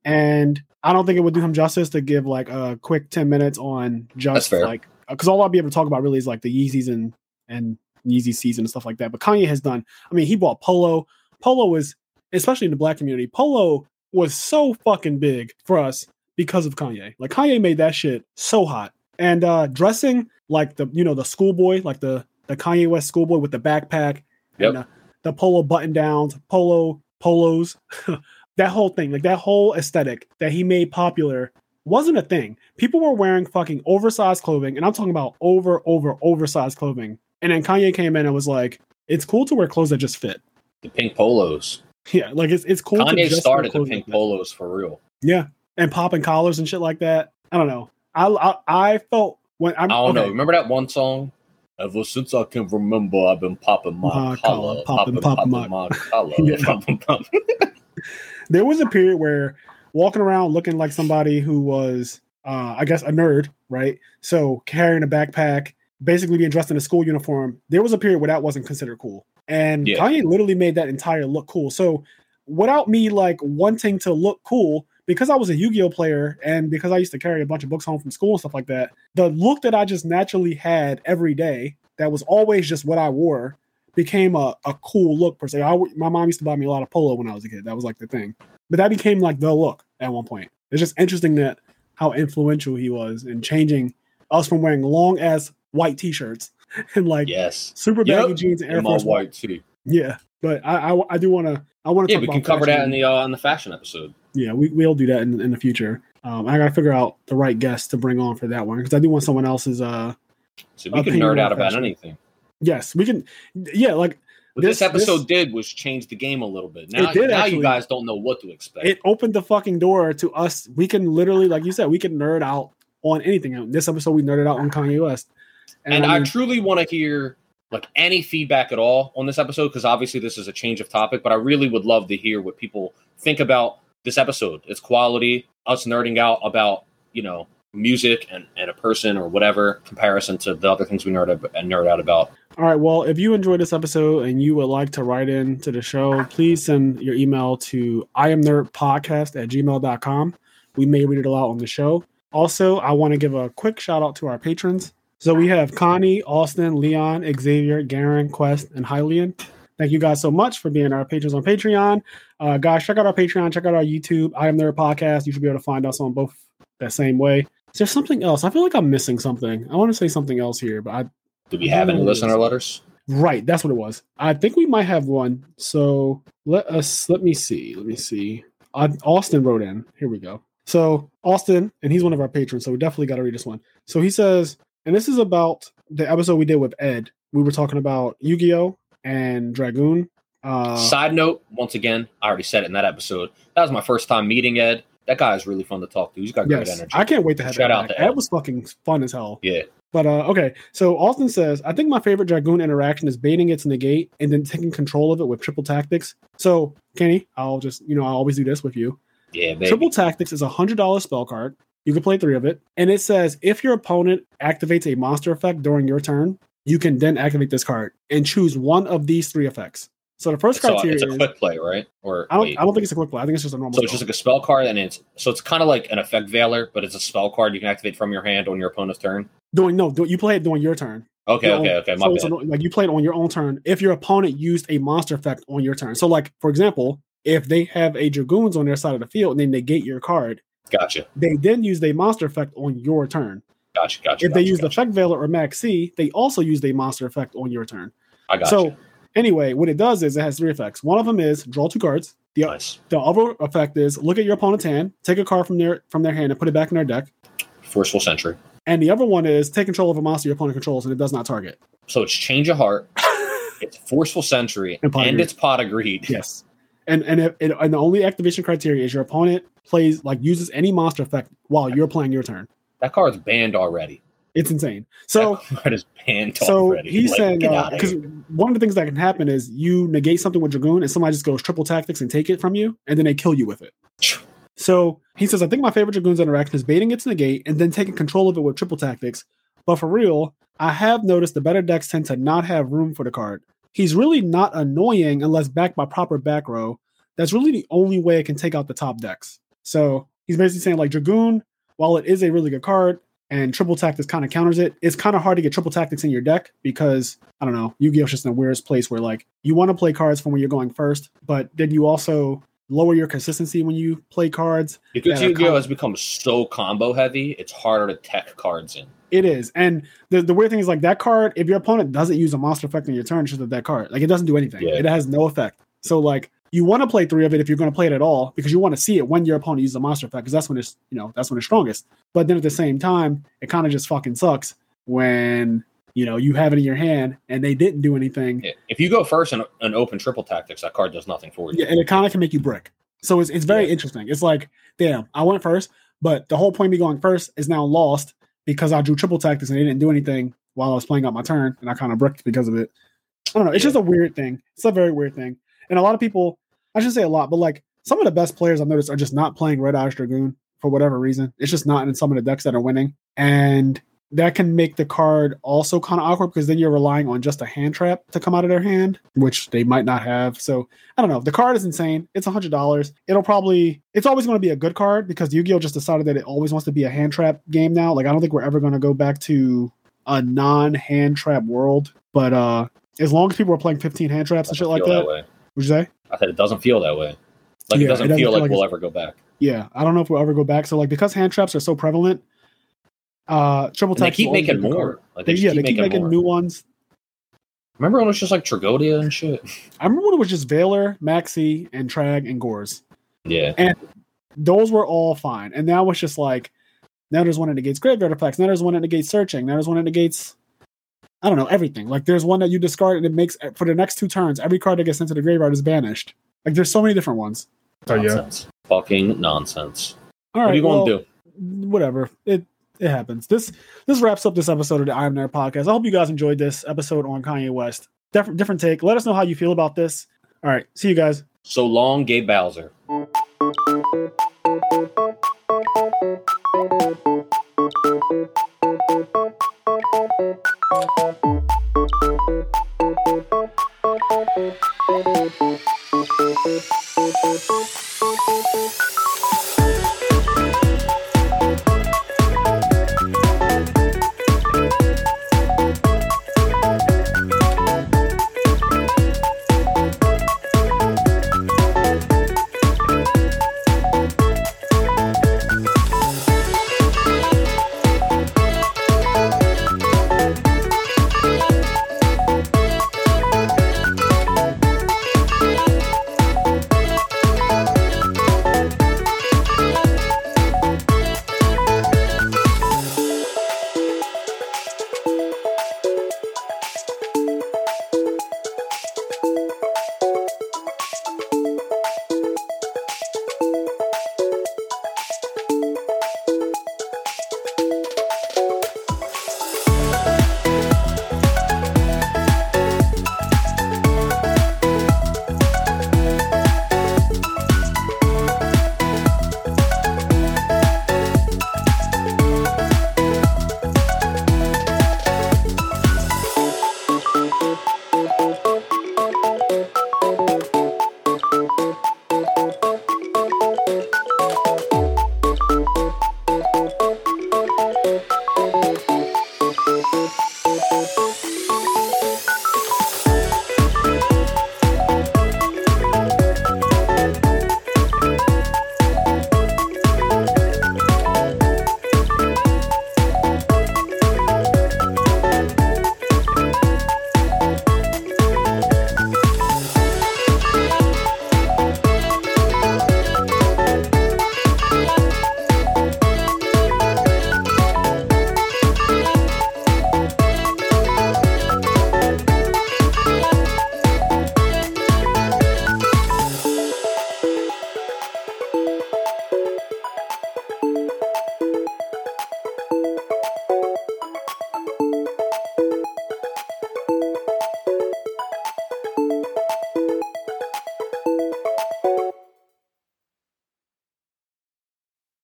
and I don't think it would do him justice to give like a quick ten minutes on just like because all I'll be able to talk about really is like the Yeezys and and Yeezy season and stuff like that. But Kanye has done. I mean, he bought Polo. Polo was especially in the black community. Polo was so fucking big for us because of Kanye. Like Kanye made that shit so hot. And uh dressing like the you know the schoolboy, like the the Kanye West schoolboy with the backpack yep. and the, the polo button downs, polo polos, that whole thing, like that whole aesthetic that he made popular wasn't a thing. People were wearing fucking oversized clothing, and I'm talking about over, over, oversized clothing. And then Kanye came in and was like, "It's cool to wear clothes that just fit." The pink polos. Yeah, like it's it's cool. Kanye started the pink polos for real. Yeah, and popping collars and shit like that. I don't know. I I, I felt when I'm, I do not okay. know. Remember that one song? Ever since I can remember, I've been popping my, my collar, popping, popping, popping, my, my collar, popping, popping. there was a period where walking around looking like somebody who was, uh, I guess, a nerd, right? So carrying a backpack, basically being dressed in a school uniform. There was a period where that wasn't considered cool, and yeah. Kanye literally made that entire look cool. So without me like wanting to look cool, because I was a Yu-Gi-Oh player and because I used to carry a bunch of books home from school and stuff like that, the look that I just naturally had every day that was always just what I wore became a, a cool look per se. I, my mom used to buy me a lot of polo when I was a kid. That was like the thing. But that became like the look at one point. It's just interesting that how influential he was in changing us from wearing long ass white t-shirts and like yes super baggy yep. jeans and Air Force white too. Yeah, but I I, I do want to I want to yeah we can cover that in the uh, in the fashion episode yeah, we we'll do that in, in the future. Um, I gotta figure out the right guest to bring on for that one because I do want someone else's. Uh, so we can nerd out about anything. Yes, we can. Yeah, like what this, this episode this, did was change the game a little bit. Now, did, now you guys don't know what to expect. It opened the fucking door to us. We can literally, like you said, we can nerd out on anything. This episode, we nerded out on Kanye West, and, and I, mean, I truly want to hear like any feedback at all on this episode because obviously this is a change of topic. But I really would love to hear what people think about this episode. It's quality. us nerding out about you know music and, and a person or whatever comparison to the other things we nerd, nerd out about. All right. Well, if you enjoyed this episode and you would like to write in to the show, please send your email to I am nerd podcast at gmail.com. We may read it aloud on the show. Also, I want to give a quick shout out to our patrons. So we have Connie, Austin, Leon, Xavier, Garen, Quest, and Hylian. Thank you guys so much for being our patrons on Patreon. Uh, guys, check out our Patreon, check out our YouTube. I am nerd podcast. You should be able to find us on both that same way. Is there something else? I feel like I'm missing something. I want to say something else here, but I Do we have any listener letters? Right, that's what it was. I think we might have one. So let us let me see. Let me see. Uh, Austin wrote in. Here we go. So Austin, and he's one of our patrons, so we definitely got to read this one. So he says, and this is about the episode we did with Ed. We were talking about Yu-Gi-Oh and Dragoon. Uh, Side note, once again, I already said it in that episode. That was my first time meeting Ed. That guy is really fun to talk to. He's got great energy. I can't wait to have Shout that out back. to Ed. Ed was fucking fun as hell. yeah. But uh, okay, so Austin says, I think my favorite Dragoon interaction is baiting its negate and then taking control of it with triple tactics. So, Kenny, I'll just, you know, I always do this with you. Yeah, baby. Triple tactics is a hundred dollar spell card. You can play three of it, and it says if your opponent activates a monster effect during your turn, you can then activate this card and choose one of these three effects. So the first so criteria it's a is quick play, right? Or I don't wait. I don't think it's a quick play. I think it's just a normal. so it's spell. just like a spell card, and it's so it's kind of like an effect veiler, but it's a spell card you can activate from your hand on your opponent's turn. doing no, do, you play it during your turn. Okay, Your okay, own- okay. My so, bad. so, like you play it on your own turn if your opponent used a monster effect on your turn. So like for example, if they have a dragoons on their side of the field and they negate your card, gotcha, they then use a monster effect on your turn. gotcha, gotcha. If they gotcha, use the gotcha. effect veiler or Maxx C, they also use a monster effect on your turn. I got So anyway, what it does is it has three effects. One of them is draw two cards. The, nice. the other effect is look at your opponent's hand, take a card from their from their hand and put it back in their deck. Forceful Sentry. And the other one is take control of a monster your opponent controls and it does not target. So it's Change of Heart, it's Forceful Sentry, And Pot and it's Pot of Greed. Yes. And and and the only activation criteria is your opponent plays like uses any monster effect while you're playing your turn. That card's banned already. It's insane. So that card is banned so already. he's Like, saying because uh, here. one of the things that can happen is you negate something with dragoon and somebody just goes triple tactics and take it from you and then they kill you with it. So he says, I think my favorite dragoons interaction is baiting its negate and then taking control of it with triple tactics. But for real, I have noticed the better decks tend to not have room for the card. He's really not annoying unless backed by proper back row. That's really the only way it can take out the top decks. So he's basically saying like Dragoon, while it is a really good card and triple tactics kind of counters it, it's kind of hard to get triple tactics in your deck because I don't know, Yu-Gi-Oh's just in the weirdest place where like you want to play cards from when you're going first, but then you also lower your consistency when you play cards. because yeah, Yu-Gi-Oh has become so combo heavy, it's harder to tech cards in. It is. And the, the weird thing is like that card, if your opponent doesn't use a monster effect on your turn, it's just that card. Like it doesn't do anything. Yeah. It has no effect. So like you want to play three of it if you're going to play it at all because you want to see it when your opponent uses a monster effect because that's when it's you know that's when it's strongest. But then at the same time, it kind of just fucking sucks when you know you have it in your hand and they didn't do anything. Yeah. If you go first and, and open triple tactics, that card does nothing for you. Yeah, and it kind of can make you brick. So it's it's very Yeah. interesting. It's like, damn, I went first, but the whole point of me going first is now lost because I drew triple tactics and they didn't do anything while I was playing out my turn, and I kind of bricked because of it. I don't know. It's just a weird thing. It's a very weird thing. And a lot of people, I shouldn't say a lot, but like some of the best players I've noticed are just not playing Red Eyes Dragoon for whatever reason. It's just not in some of the decks that are winning. And that can make the card also kind of awkward because then you're relying on just a hand trap to come out of their hand, which they might not have. So I don't know. The card is insane. It's a hundred dollars. It'll probably it's always going to be a good card because Yu-Gi-Oh just decided that it always wants to be a hand trap game now. Like I don't think we're ever going to go back to a non-hand trap world. But uh as long as people are playing 15 hand traps and shit like that, way. would you say? I said it doesn't feel that way. Like Yeah, it it doesn't doesn't feel feel like like we'll ever go back. Yeah, I don't know if we'll ever go back. So like because hand traps are so prevalent, uh triple And they keep making be a good more. card. Like They, they, yeah, keep they keep making more. new ones. Remember when it was just like Tragoedia and shit? I remember when it was just Valor, Maxx C, and Trag and Gorz. Yeah. And those were all fine. And now it's just like now there's one that negates graveyard effects. Now there's one that negates searching. Now there's one that negates I don't know everything. Like there's one that you discard and it makes for the next two turns every card that gets into the graveyard is banished. Like there's so many different ones. Nonsense. Fucking nonsense. All what are you gonna do? Whatever. It it happens. This this wraps up this episode of the I'm Nerd podcast. I hope you guys enjoyed this episode on Kanye West. Different different take. Let us know how you feel about this. All right, see you guys. So long, Gay Bowser.